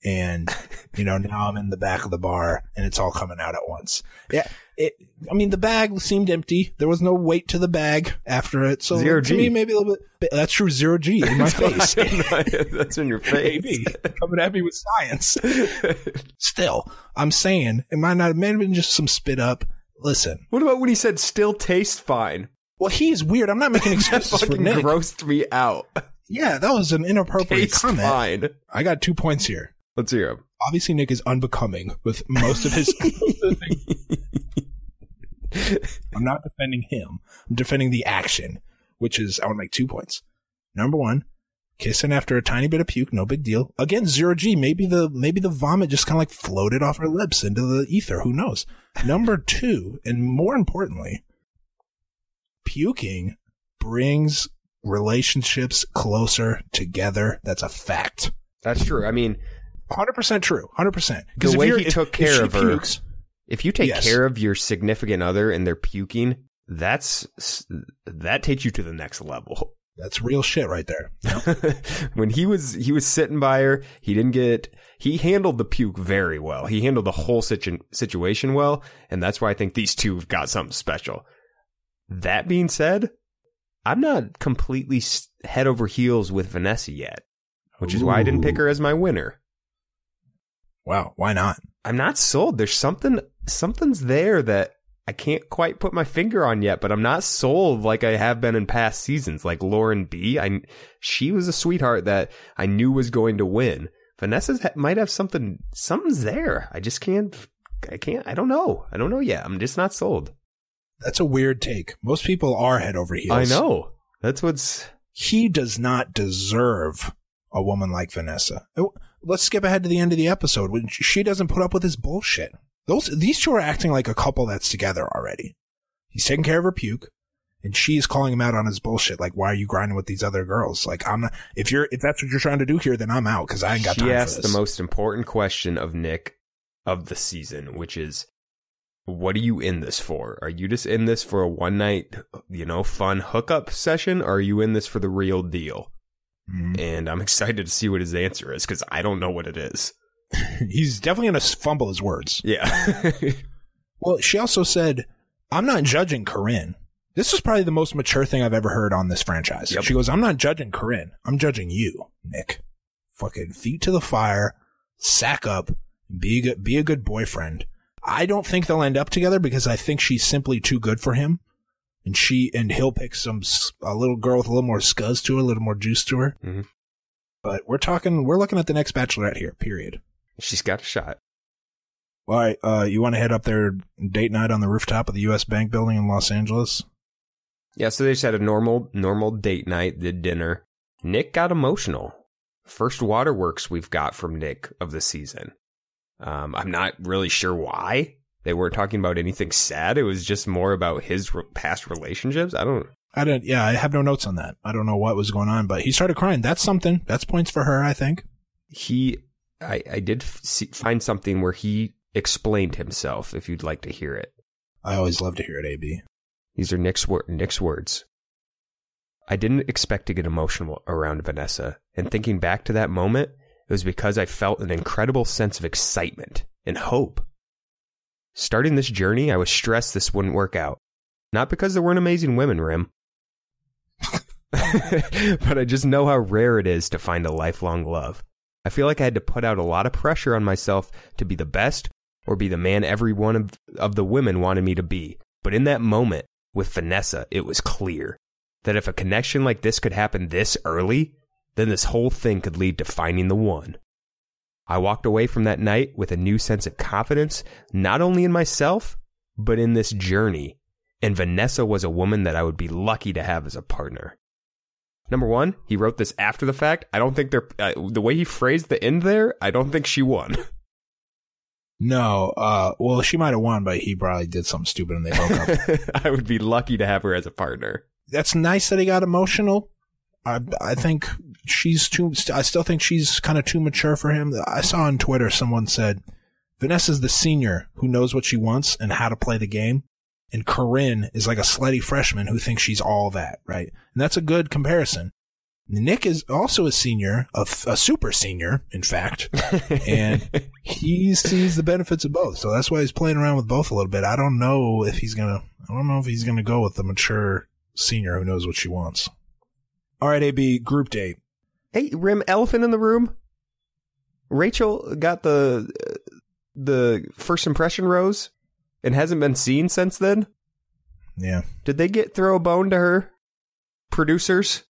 and you know now I'm in the back of the bar and it's all coming out at once. Yeah, it. I mean the bag seemed empty. There was no weight to the bag after it. So
Zero
to
G.
me maybe a little bit. That's true. Zero G in my face.
That's in your face.
Maybe coming at me with science. Still, I'm saying it might not have may have been just some spit up. Listen,
What about when he said still tastes fine?
well, he's weird. I'm not making
That
excuses for
fucking
Nick.
grossed me out.
Yeah, that was an inappropriate
Taste
comment.
fine.
I got two points here.
Let's hear him.
Obviously, Nick is unbecoming with most of his. most of the things. I'm not defending him. I'm defending the action, which is I want to make two points. Number one, kissing after a tiny bit of puke, no big deal. Again, zero G. Maybe the maybe the vomit just kind of like floated off her lips into the ether. Who knows? Number two, and more importantly, puking brings relationships closer together. That's a fact.
That's true. I mean,
Hundred percent true. Hundred percent.
The way he took care of her- if you take
Yes.
care of your significant other and they're puking, that's that takes you to the next level.
that's real shit right there.
when he was he was sitting by her, he didn't get he handled the puke very well. He handled the whole situ- situation well, and that's why I think these two have got something special. That being said, I'm not completely head over heels with Vanessa yet, which is why I didn't pick her as my winner.
Wow, why not?
I'm not sold. There's something something's there that I can't quite put my finger on yet, but I'm not sold like I have been in past seasons. Like Lauren B, I she was a sweetheart that I knew was going to win. Vanessa ha- might have something. Something's there. I just can't. I can't. I don't know. I don't know yet. I'm just not sold.
That's a weird take. Most people are head over heels.
I know. That's what's.
He does not deserve a woman like Vanessa. Let's skip ahead to the end of the episode when she doesn't put up with his bullshit. Those these two are acting like a couple that's together already. He's taking care of her puke, and she's calling him out on his bullshit. Like, why are you grinding with these other girls? Like, I'm not. If you're if that's what you're trying to do here, then I'm out because I ain't got
she
time this.
the most important question of Nick of the season, which is, "What are you in this for? Are you just in this for a one night, you know, fun hookup session, or are you in this for the real deal?"
Mhm.
And I'm excited to see what his answer is because I don't know what it is.
He's definitely gonna fumble his words.
Yeah,
Well, she also said, I'm not judging Corinne. This is probably the most mature thing I've ever heard on this franchise.
Yep.
She goes, I'm not judging Corinne. I'm judging you, Nick. Fucking feet to the fire, sack up, be a good, be a good boyfriend. I don't think they'll end up together because I think she's simply too good for him. And she, and he'll pick some, a little girl with a little more scuzz to her, a little more juice to her.
Mhm.
But we're talking, we're looking at the next bachelorette here, period.
She's got a shot.
All right, uh, you want to head up there date night on the rooftop of the U.S. Bank building in Los Angeles?
Yeah, so they just had a normal normal date night, did dinner. Nick got emotional. First waterworks we've got from Nick of the season. Um, I'm not really sure why. They weren't talking about anything sad. It was just more about his re- past relationships. I don't.
I don't. Yeah, I have no notes on that. I don't know what was going on, but he started crying. That's something. That's points for her, I think.
He, I, I did see, find something where he explained himself. If you'd like to hear it,
I always love to hear it. Ab.
these are Nick's wor- Nick's words. I didn't expect to get emotional around Vanessa, and thinking back to that moment, it was because I felt an incredible sense of excitement and hope. Starting this journey, I was stressed this wouldn't work out. Not because there weren't amazing women, Rim. but I just know how rare it is to find a lifelong love. I feel like I had to put out a lot of pressure on myself to be the best or be the man every one of, of the women wanted me to be. But in that moment, with Vanessa, it was clear that if a connection like this could happen this early, then this whole thing could lead to finding the one. I walked away from that night with a new sense of confidence, not only in myself, but in this journey. And Vanessa was a woman that I would be lucky to have as a partner. Number one, he wrote this after the fact. I don't think they're, uh, the way he phrased the end there, I don't think she won.
No. Uh. Well, she might have won, but he probably did something stupid and they broke up.
I would be lucky to have her as a partner.
That's nice that he got emotional. I I think she's too. I still think she's kind of too mature for him. I saw on Twitter someone said Vanessa's the senior who knows what she wants and how to play the game, and Corinne is like a slutty freshman who thinks she's all that, right? And that's a good comparison. Nick is also a senior, a, f- a super senior, in fact, and he sees the benefits of both. So that's why he's playing around with both a little bit. I don't know if he's gonna. I don't know if he's gonna go with the mature senior who knows what she wants. All right, AB group date.
Hey, Rim, elephant in the room. Rachel got the uh, the first impression rose and hasn't been seen since then.
Yeah,
Did they get throw a bone to her? Producers?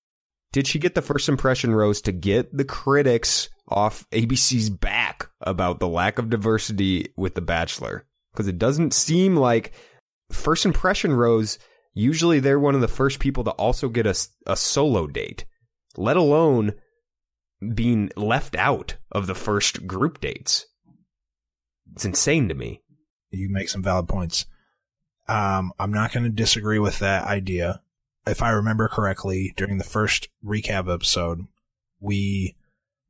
Did she get the first impression rose to get the critics off ABC's back about the lack of diversity with The Bachelor? Because it doesn't seem like first impression rose. Usually, they're one of the first people to also get a, a solo date, let alone being left out of the first group dates. It's insane to me.
You make some valid points. Um, I'm not going to disagree with that idea. If I remember correctly, during the first recap episode, we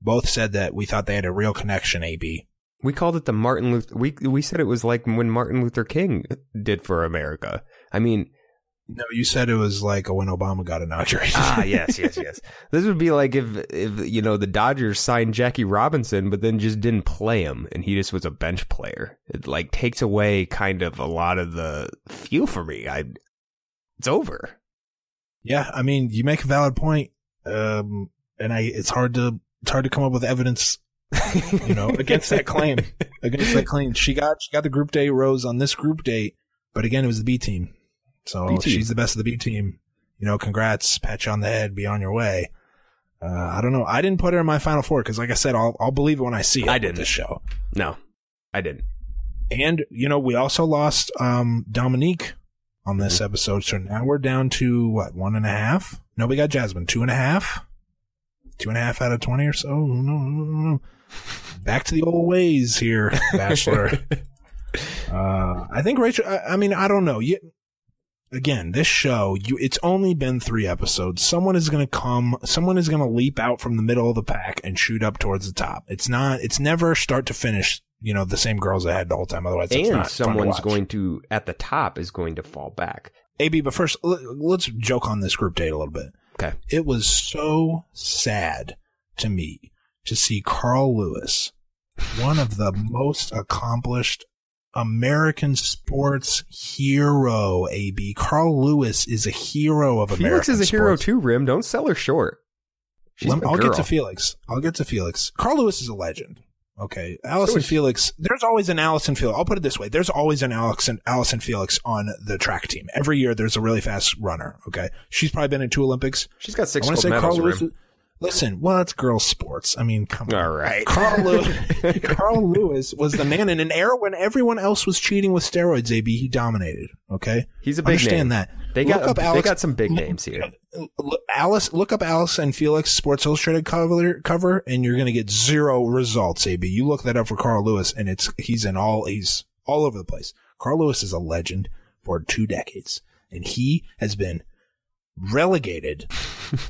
both said that we thought they had a real connection. AB.
We called it the Martin Luther. We we said it was like when Martin Luther King did for America. I mean,
No, you said it was like when Obama got inaugurated.
ah, yes, yes, yes. This would be like if if you know the Dodgers signed Jackie Robinson, but then just didn't play him, and he just was a bench player. It like takes away kind of a lot of the feel for me. I, it's over.
Yeah, I mean, you make a valid point. Um, and I, it's hard to, it's hard to come up with evidence, you know, against that claim, against that claim. She got, she got the group date rose on this group date, but again, it was the B team. So she's the best of the B team. You know, congrats, pat you on the head, be on your way. Uh, I don't know. I didn't put her in my final four because, like I said, I'll, I'll believe it when I see it.
I didn't.
this show.
No, I didn't.
And, you know, we also lost, um, Dominique on this episode. So now we're down to what, one and a half? No, we got Jasmine, two and a half? Two and a half out of 20 or so? No, no, no, no. Back to the old ways here, Bachelor. uh, I think Rachel, I, I mean, I don't know. You, again, this show, you, it's only been three episodes. Someone is going to come, someone is going to leap out from the middle of the pack and shoot up towards the top. It's not, it's never start to finish, you know, the same girls ahead the whole time. Otherwise, it's
and
fun to
someone's going to at the top is going to fall back.
AB, but first, let's joke on this group date a little bit.
Okay.
It was so sad to me to see Carl Lewis, one of the most accomplished American sports hero, AB. Carl Lewis is a hero of American
Felix is a hero too. Rim, don't sell her short. She's
I'll get to Felix. I'll get to Felix. Carl Lewis is a legend. Okay. Allyson
is she.
Felix, there's always an Allyson Felix. I'll put it this way. There's always an Allyson, Allyson Felix on the track team. Every year there's a really fast runner. Okay. She's probably been in two Olympics.
She's got six
I want
gold
to say Carl
medals.
Lewis. Listen, well, it's girls' sports. I mean, come on.
All right.
Carl Lewis, Carl Lewis was the man in an era when everyone else was cheating with steroids. AB, he dominated. Okay,
He's a big
understand
name.
that.
They got
Look up
they got some big names here.
Alice, look up Allyson Felix Sports Illustrated cover, cover, and you're going to get zero results. AB, you look that up for Carl Lewis, and it's he's in all he's all over the place. Carl Lewis is a legend for two decades, and he has been relegated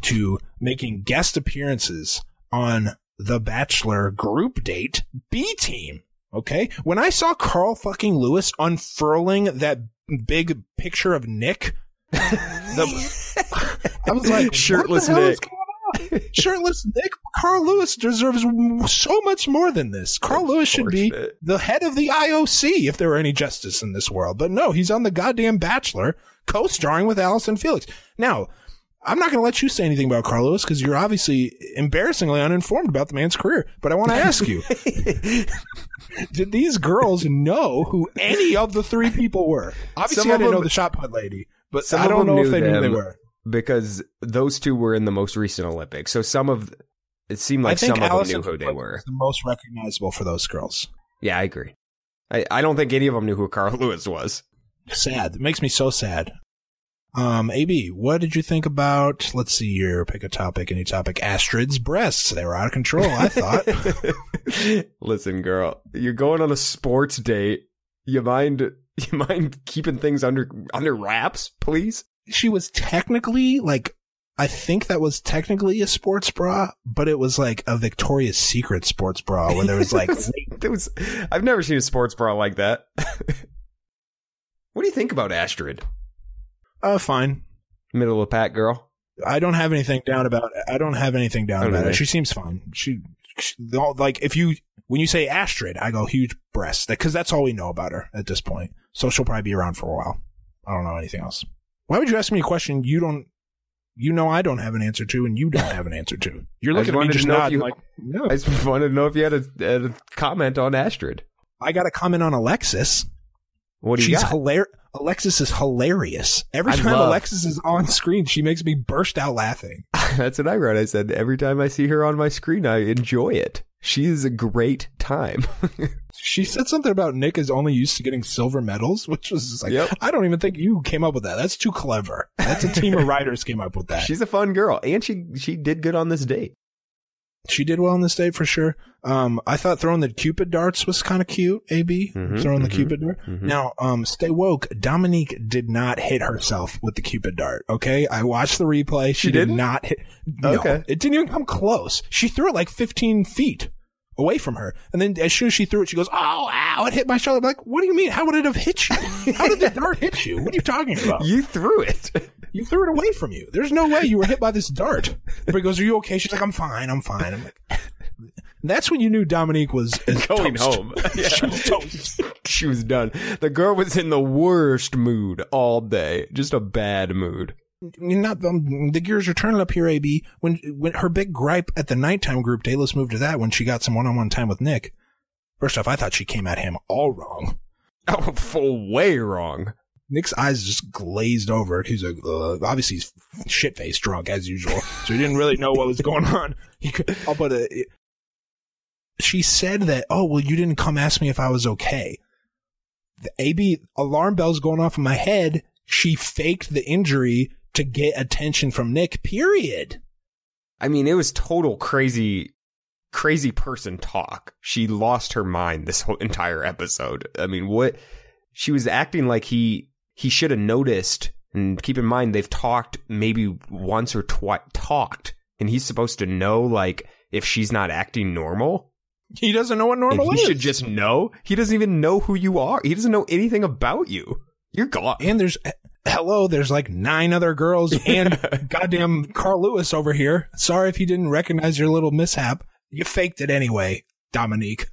to making guest appearances on The Bachelor group date B team. Okay. When I saw Carl fucking Lewis unfurling that big picture of Nick, the, I was like,
Shirtless
what the hell is
Nick.
Shirtless Nick. Carl Lewis deserves so much more than this. Carl Lewis should be the head of the IOC if there were any justice in this world. But no, he's on the goddamn Bachelor, co-starring with Allyson Felix. Now, I'm not going to let you say anything about Carl Lewis because you're obviously embarrassingly uninformed about the man's career. But I want to ask you: Did these girls know who any of the three people were? Obviously,
Some
I didn't know the shot put lady, but
Some
I don't know if they knew they were.
Because those two were in the most recent Olympics. So some of it seemed like some of them knew who they were.
the most recognizable for those girls.
Yeah, I agree. I, I don't think any of them knew who Carl Lewis was.
Sad. It makes me so sad. Um, AB, what did you think about? Let's see here. Pick a topic. Any topic? Astrid's breasts. They were out of control. I thought.
Listen, girl, you're going on a sports date. You mind you mind keeping things under under wraps, please?
She was technically like I think that was technically a sports bra, but it was like a Victoria's Secret sports bra where there was like
It was I've never seen a sports bra like that. what do you think about Astrid?
uh fine.
Middle of pack girl.
I don't have anything down about I don't have anything down about it. She seems fine. She, she like if you when you say Astrid, I go huge breasts because that's all we know about her at this point. So she'll probably be around for a while. I don't know anything else. Why would you ask me a question you don't you know I don't have an answer to and you don't have an answer to? You're looking at me just nodding
you-
like no.
I just wanted to know if you had a, a comment on Astrid.
I got a comment on Alexis.
What do you
She's
got?
hilar- Alexis is hilarious. Every
I
time
love-
Alexis is on screen, she makes me burst out laughing.
That's what I wrote. I said every time I see her on my screen, I enjoy it. She is a great time.
She said something about Nick is only used to getting silver medals, which was just like,
Yep.
I don't even think you came up with that. That's too clever. That's a team of writers came up with that.
She's a fun girl, and she she did good on this date.
she did well on this date for sure. Um, I thought throwing the Cupid darts was kind of cute. AB
Mhm,
throwing the
mhm,
Cupid dart.
mhm.
Now, um, stay woke. Dominique did not hit herself with the Cupid dart. Okay, I watched the replay. She,
She
did not hit. No,
Okay.
it didn't even come close. She threw it like 15 feet away from her, and then as soon as she threw it, she goes, "Oh, ow! It hit my shoulder." I'm like, what do you mean? How would it have hit you? How did the dart hit you? What are you talking about?
You threw it.
You threw it away from you. There's no way you were hit by this dart. Everybody goes, "Are you okay?" She's like, "I'm fine. I'm fine." I'm like, that's when you knew Dominique was
Going
toast.
home.
she was
she was done. The girl was in the worst mood all day. Just a bad mood.
You're not um, the gears are turning up here. Ab when when her big gripe at the nighttime group day. Let's move to that when she got some one-on-one time with Nick. First off, I thought she came at him all wrong.
Oh, full way wrong.
Nick's eyes just glazed over. He's like, uh, obviously he's shit faced drunk as usual, so he didn't really know what was going on. He could, oh, but uh, it- she said that, oh well, you didn't come ask me if I was okay. The AB alarm bells going off in my head. She faked the injury to get attention from Nick. Period.
I mean, it was total crazy, crazy person talk. She lost her mind this whole entire episode. I mean, what? She was acting like he he should have noticed. And keep in mind, they've talked maybe once or twice. Talked, and he's supposed to know like if she's not acting normal.
He doesn't know what normal
he
is.
should just know. He doesn't even know who you are. He doesn't know anything about you. You're gone.
and there's hello, there's like nine other girls and goddamn Carl Lewis over here. Sorry if he didn't recognize your little mishap. You faked it anyway, Dominique.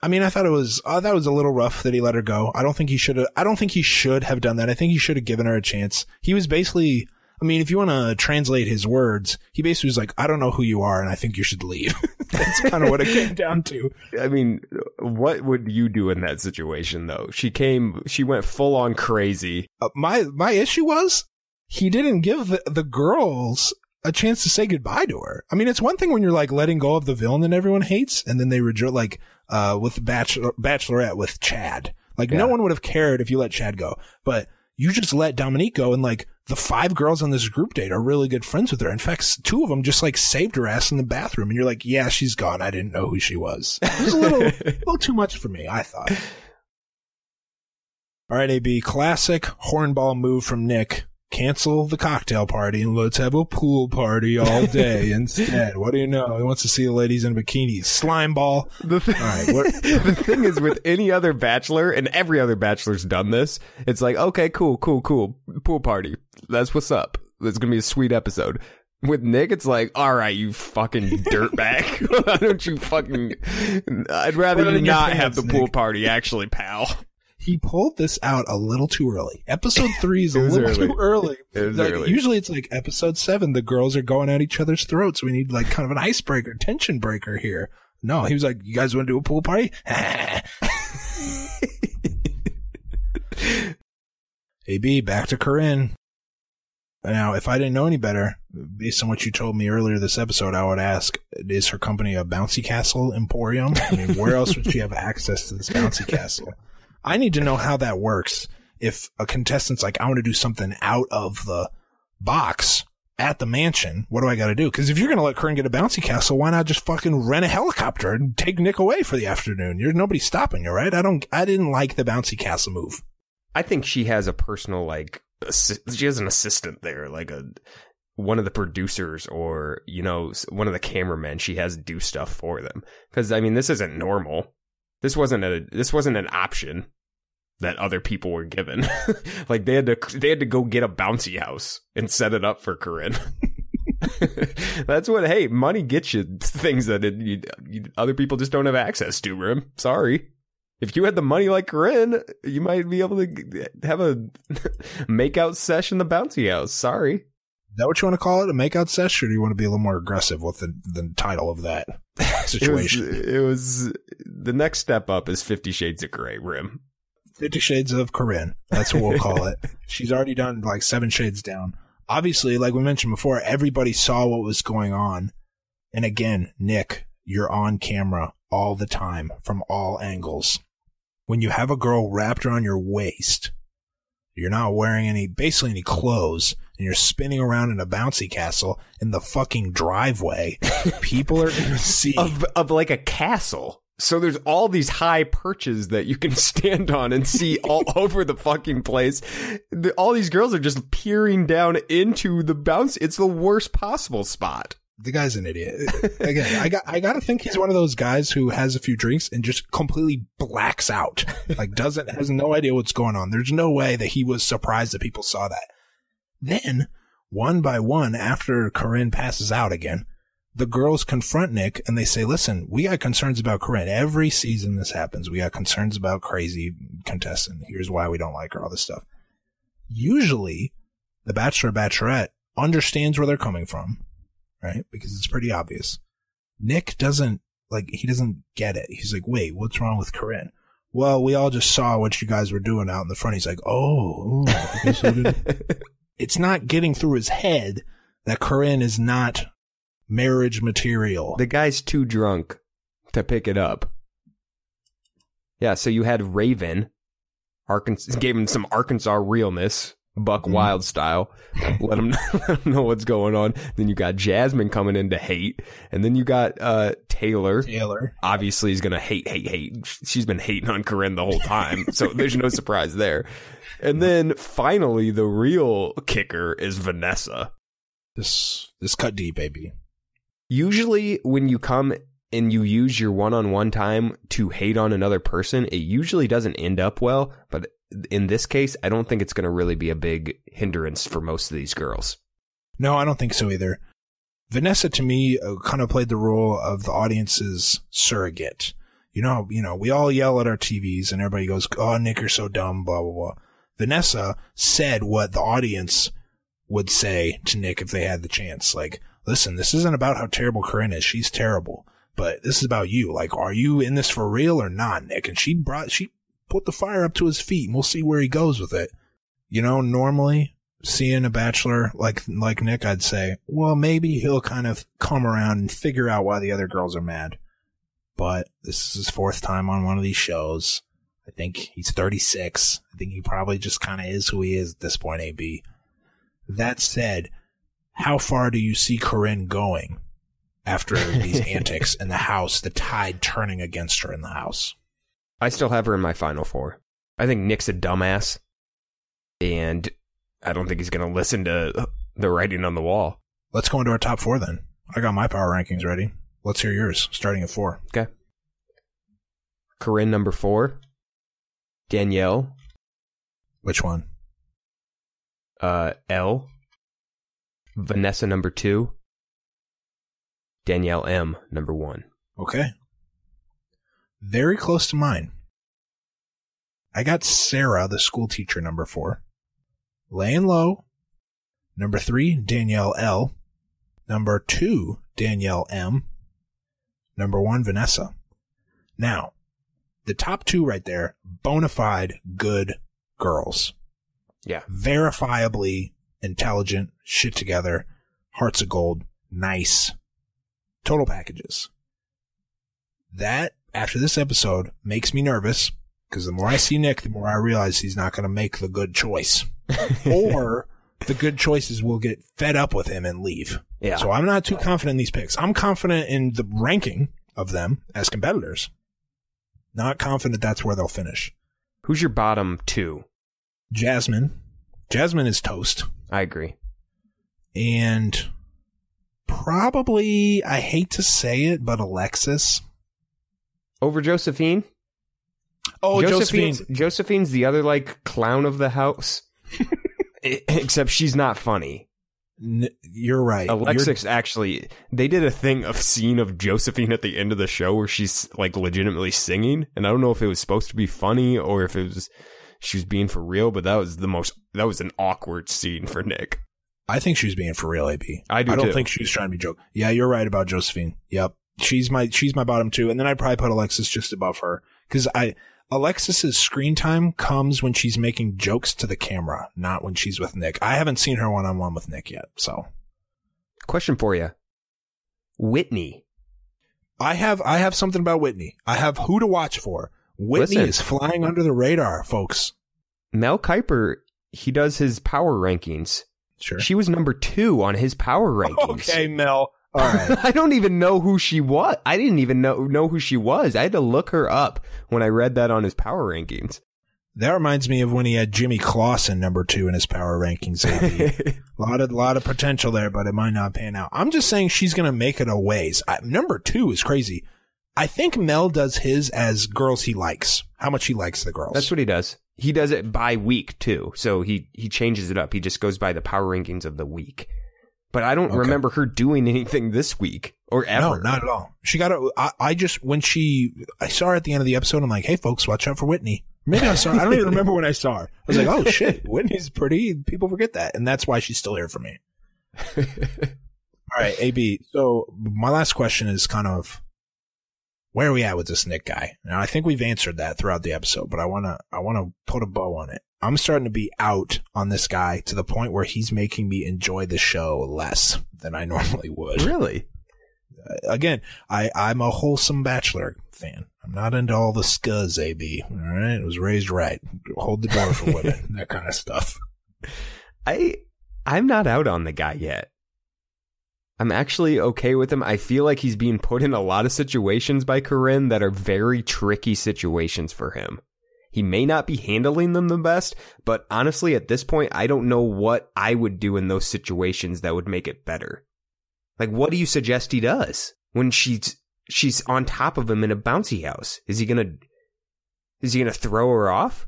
I mean, I thought it was that was a little rough that he let her go. I don't think he should have. I don't think he should have done that. I think he should have given her a chance. He was basically. I mean, if you want to translate his words, he basically was like, "I don't know who you are, and I think you should leave." That's kind of what it came down to.
I mean, what would you do in that situation though? She came, she went full on crazy.
Uh, my my issue was he didn't give the, the girls a chance to say goodbye to her. I mean, it's one thing when you're like letting go of the villain that everyone hates, and then they rejoice, like uh, with Bachelor- Bachelorette with Chad. Like no one would have cared if you let Chad go, but you just let Dominique go, and like the five girls on this group date are really good friends with her. In fact, two of them just like saved her ass in the bathroom, and you're like, yeah, she's gone. I didn't know who she was. It was a little, a little too much for me. I thought. All right, AB, classic hornball move from Nick. Cancel the cocktail party and let's have a pool party all day instead. What do you know? He wants to see the ladies in bikinis. Slime ball.
The, th-
All right,
the thing is, with any other bachelor, and every other bachelor's done this, it's like, okay, cool, cool, cool. Pool party. That's what's up. That's going to be a sweet episode. With Nick, it's like, all right, you fucking dirtbag. Why don't you fucking. I'd rather
Put
you not have
pants,
the pool party, actually, pal.
He pulled this out a little too early. Episode three is a little
early.
too early.
It
Like,
early.
Usually it's like episode seven, the girls are going at each other's throats. We need like kind of an icebreaker, tension breaker here. No, he was like, you guys want to do a pool party? AB, back to Corinne. Now, if I didn't know any better, based on what you told me earlier this episode, I would ask, is her company a bouncy castle emporium? I mean, where else would she have access to this bouncy castle? I need to know how that works. If a contestant's like, I want to do something out of the box at the mansion, what do I got to do? Because if you're going to let Corinne get a bouncy castle, why not just fucking rent a helicopter and take Nick away for the afternoon? You're nobody's stopping you, right? I don't, I didn't like the bouncy castle move.
I think she has a personal like assi- she has an assistant there, like a one of the producers or you know one of the cameramen. She has do stuff for them because I mean this isn't normal. This wasn't a this wasn't an option that other people were given. like they had to they had to go get a bouncy house and set it up for Corinne. That's what. Hey, money gets you things that it, you, you, other people just don't have access to. Rim, sorry. If you had the money like Corinne, you might be able to have a makeout session in the bouncy house. Sorry.
Is that what you want to call it? A makeout sesh, or do you want to be a little more aggressive with the, the title of that
It was,
situation?
it was the next step up is Fifty Shades of Grey. Rim.
Fifty Shades of Corinne. That's what we'll call it. She's already done like seven shades down. Obviously, like we mentioned before, everybody saw what was going on. And again, Nick, you're on camera all the time from all angles. When you have a girl wrapped around your waist, you're not wearing any, basically any clothes, and you're spinning around in a bouncy castle in the fucking driveway. People are going to see.
Of of like a castle. So there's all these high perches that you can stand on and see all over the fucking place. The, all these girls are just peering down into the bounce. It's the worst possible spot.
the guy's an idiot. Again, I got I gotta think he's one of those guys who has a few drinks and just completely blacks out. Like doesn't has no idea what's going on. There's no way that he was surprised that people saw that. Then, one by one, after Corinne passes out again, the girls confront Nick and they say, listen, we got concerns about Corinne. Every season this happens. We got concerns about crazy contestant. Here's why we don't like her, all this stuff. Usually, the bachelor or bachelorette understands where they're coming from right? Because it's pretty obvious. Nick doesn't like he doesn't get it. He's like, "Wait, what's wrong with Corinne?" Well, we all just saw what you guys were doing out in the front. He's like, "Oh, ooh, I didn't." it's not getting through his head that Corinne is not marriage material.
The guy's too drunk to pick it up. Yeah, so you had Raven, Arkansas, gave him some Arkansas realness, Buck
Mhm.
Wild style. Let him, let him know what's going on. Then you got Jasmine coming in to hate, and then you got uh, Taylor.
Taylor.
Obviously, is gonna hate, hate, hate. She's been hating on Corinne the whole time, so there's no surprise there. And then finally, the real kicker is Vanessa.
This this cut deep, baby.
usually when you come and you use your one-on-one time to hate on another person, it usually doesn't end up well. But in this case, I don't think it's going to really be a big hindrance for most of these girls.
No, I don't think so either. Vanessa, to me, uh, kind of played the role of the audience's surrogate. You know, you know, we all yell at our TVs and everybody goes, "Oh, Nick, you're so dumb," blah blah blah. Vanessa said what the audience would say to Nick if they had the chance. Like, listen, this isn't about how terrible Corinne is. She's terrible, but this is about you. Like, are you in this for real or not, Nick? And she brought, she put the fire up to his feet and we'll see where he goes with it. You know, normally seeing a bachelor like like Nick, I'd say, well, maybe he'll kind of come around and figure out why the other girls are mad. But this is his fourth time on one of these shows. I think he's 36. I think he probably just kind of is who he is at this point, AB. That said, how far do you see Corinne going after these antics in the house, the tide turning against her in the house?
I still have her in my final four. I think Nick's a dumbass, and I don't think he's going to listen to the writing on the wall.
Let's go into our top four then. I got my power rankings ready. Let's hear yours, starting at four.
Okay. Corinne number four. Danielle.
Which one?
Uh, L. Vanessa number two. Danielle M number one.
Okay. Very close to mine. I got Sarah, the school teacher, number four. Laying low. Number three, Danielle L. Number two, Danielle M. Number one, Vanessa. Now, the top two right there, bona fide good girls.
Yeah.
Verifiably intelligent, shit together, hearts of gold, nice. Total packages. That, after this episode, makes me nervous because the more I see Nick, the more I realize he's not going to make the good choice. or the good choices will get fed up with him and leave.
Yeah.
So I'm not too confident in these picks. I'm confident in the ranking of them as competitors. Not confident that's where they'll finish.
Who's your bottom two?
Jasmine. Jasmine is toast.
I agree.
And probably, I hate to say it, but Alexis.
Over Josephine?
Oh,
Josephine's,
Josephine.
Josephine's the other like clown of the house. Except she's not funny.
N- you're right.
Alexis actually they did a thing of scene of Josephine at the end of the show where she's like legitimately singing and I don't know if it was supposed to be funny or if it was she was being for real but that was the most that was an awkward scene for Nick.
I think she was being for real, AB.
I do
I don't
too.
think she was trying to be joke. Yeah, you're right about Josephine. Yep. She's my she's my bottom two, and then I'd probably put Alexis just above her because I Alexis's screen time comes when she's making jokes to the camera, not when she's with Nick. I haven't seen her one on one with Nick yet, so
Question for you. Whitney.
I have I have something about Whitney. I have who to watch for. Whitney
Listen.
is flying under the radar, folks.
Mel Kiper, he does his power rankings.
Sure.
She was number 2 on his power rankings.
okay, Mel. All right.
I don't even know who she was. I didn't even know know who she was. I had to look her up when I read that on his power rankings.
That reminds me of when he had Jimmy Clausen number two in his power rankings. A lot of lot of potential there, but it might not pan out. I'm just saying she's gonna make it a ways. I, number two is crazy. I think Mel does his as girls he likes. How much he likes the girls.
That's what he does. He does it by week too. So he he changes it up. He just goes by the power rankings of the week. But I don't
Okay.
remember her doing anything this week or ever.
No, not at all. She got a. I, I just when she I saw her at the end of the episode. I'm like, hey folks, watch out for Whitney. Maybe I saw. her. I don't even remember when I saw her. I was like, oh shit, Whitney's pretty. People forget that, and that's why she's still here for me. All right, AB. So my last question is kind of where are we at with this Nick guy? Now I think we've answered that throughout the episode, but I wanna I wanna put a bow on it. I'm starting to be out on this guy to the point where he's making me enjoy the show less than I normally would.
really?
Uh, again, I I'm a wholesome Bachelor fan. I'm not into all the scuzz, AB. All right, it was raised right. Hold the door for women, that kind of stuff.
I I'm not out on the guy yet. I'm actually okay with him. I feel like he's being put in a lot of situations by Corinne that are very tricky situations for him. He may not be handling them the best, but honestly, at this point, I don't know what I would do in those situations that would make it better. Like, what do you suggest he does when she's she's on top of him in a bouncy house? Is he gonna is he gonna throw her off?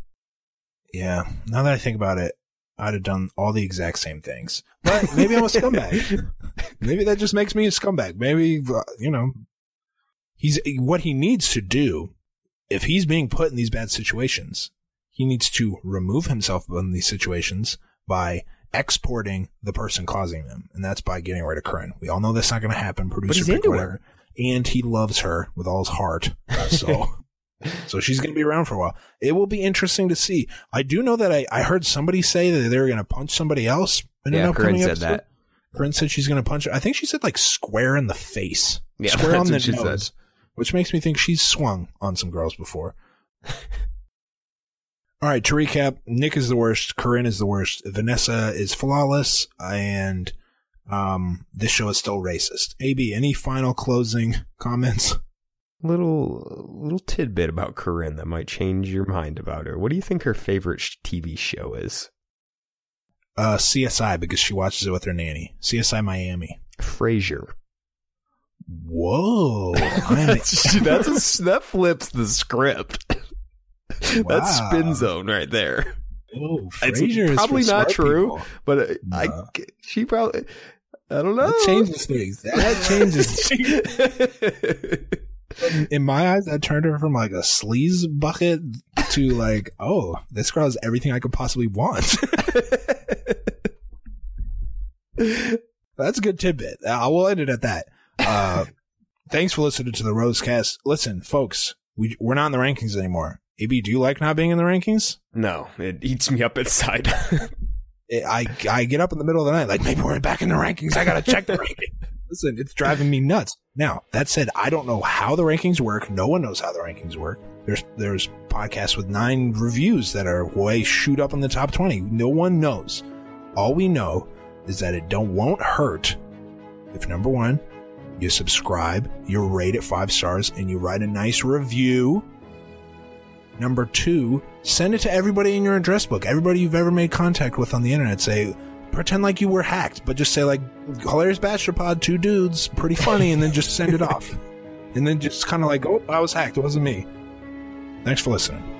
Yeah. Now that I think about it, I'd have done all the exact same things. But maybe I'm a scumbag. maybe that just makes me a scumbag. Maybe you know, he's what he needs to do if he's being put in these bad situations. He needs to remove himself from these situations by exporting the person causing them, and that's by getting rid of Corinne. We all know that's not going to happen. Producer
he's
pick
into
whatever. And he loves her with all his heart. So So she's going to be around for a while. It will be interesting to see. I do know that I, I heard somebody say that they were going to punch somebody else in
Yeah,
an upcoming
Corinne said
episode.
that.
Corinne said she's going to punch her. I think she said like square in the face.
Yeah,
square on the
what she
nose.
said.
Which makes me think she's swung on some girls before. All right, to recap, Nick is the worst, Corinne is the worst, Vanessa is flawless, and um, this show is still racist. AB, any final closing comments?
Little little tidbit about Corinne that might change your mind about her. What do you think her favorite sh- TV show is?
Uh, CSI because she watches it with her nanny. CSI Miami.
Frasier.
Whoa, I'm,
that's a, that flips the script. That's spin zone right there.
oh,
It's
Frasier is
probably not true,
people.
but uh, I
No.
she probably I don't know.
That changes things. That changes. in my eyes, that turned her from like a sleaze bucket to like, oh, this girl has everything I could possibly want. That's a good tidbit. I will end it at that. Uh, thanks for listening to the Rosecast. Listen, folks, we we're not in the rankings anymore. AB, do you like not being in the rankings?
no, it eats me up inside.
It- I I get up in the middle of the night like maybe we're back in the rankings. I gotta check the rankings. Listen, it's driving me nuts. Now that said, I don't know how the rankings work. No one knows how the rankings work. There's there's podcasts with nine reviews that are way shoot up in the top twenty. No one knows. All we know is that it don't won't hurt if number one you subscribe, you rate it five stars, and you write a nice review. Number two, send it to everybody in your address book, everybody you've ever made contact with on the internet. Say, pretend like you were hacked, but just say like, hilarious bachelor pod, two dudes, pretty funny, and then just send it off. And then just kind of like, oh, I was hacked. It wasn't me. Thanks for listening.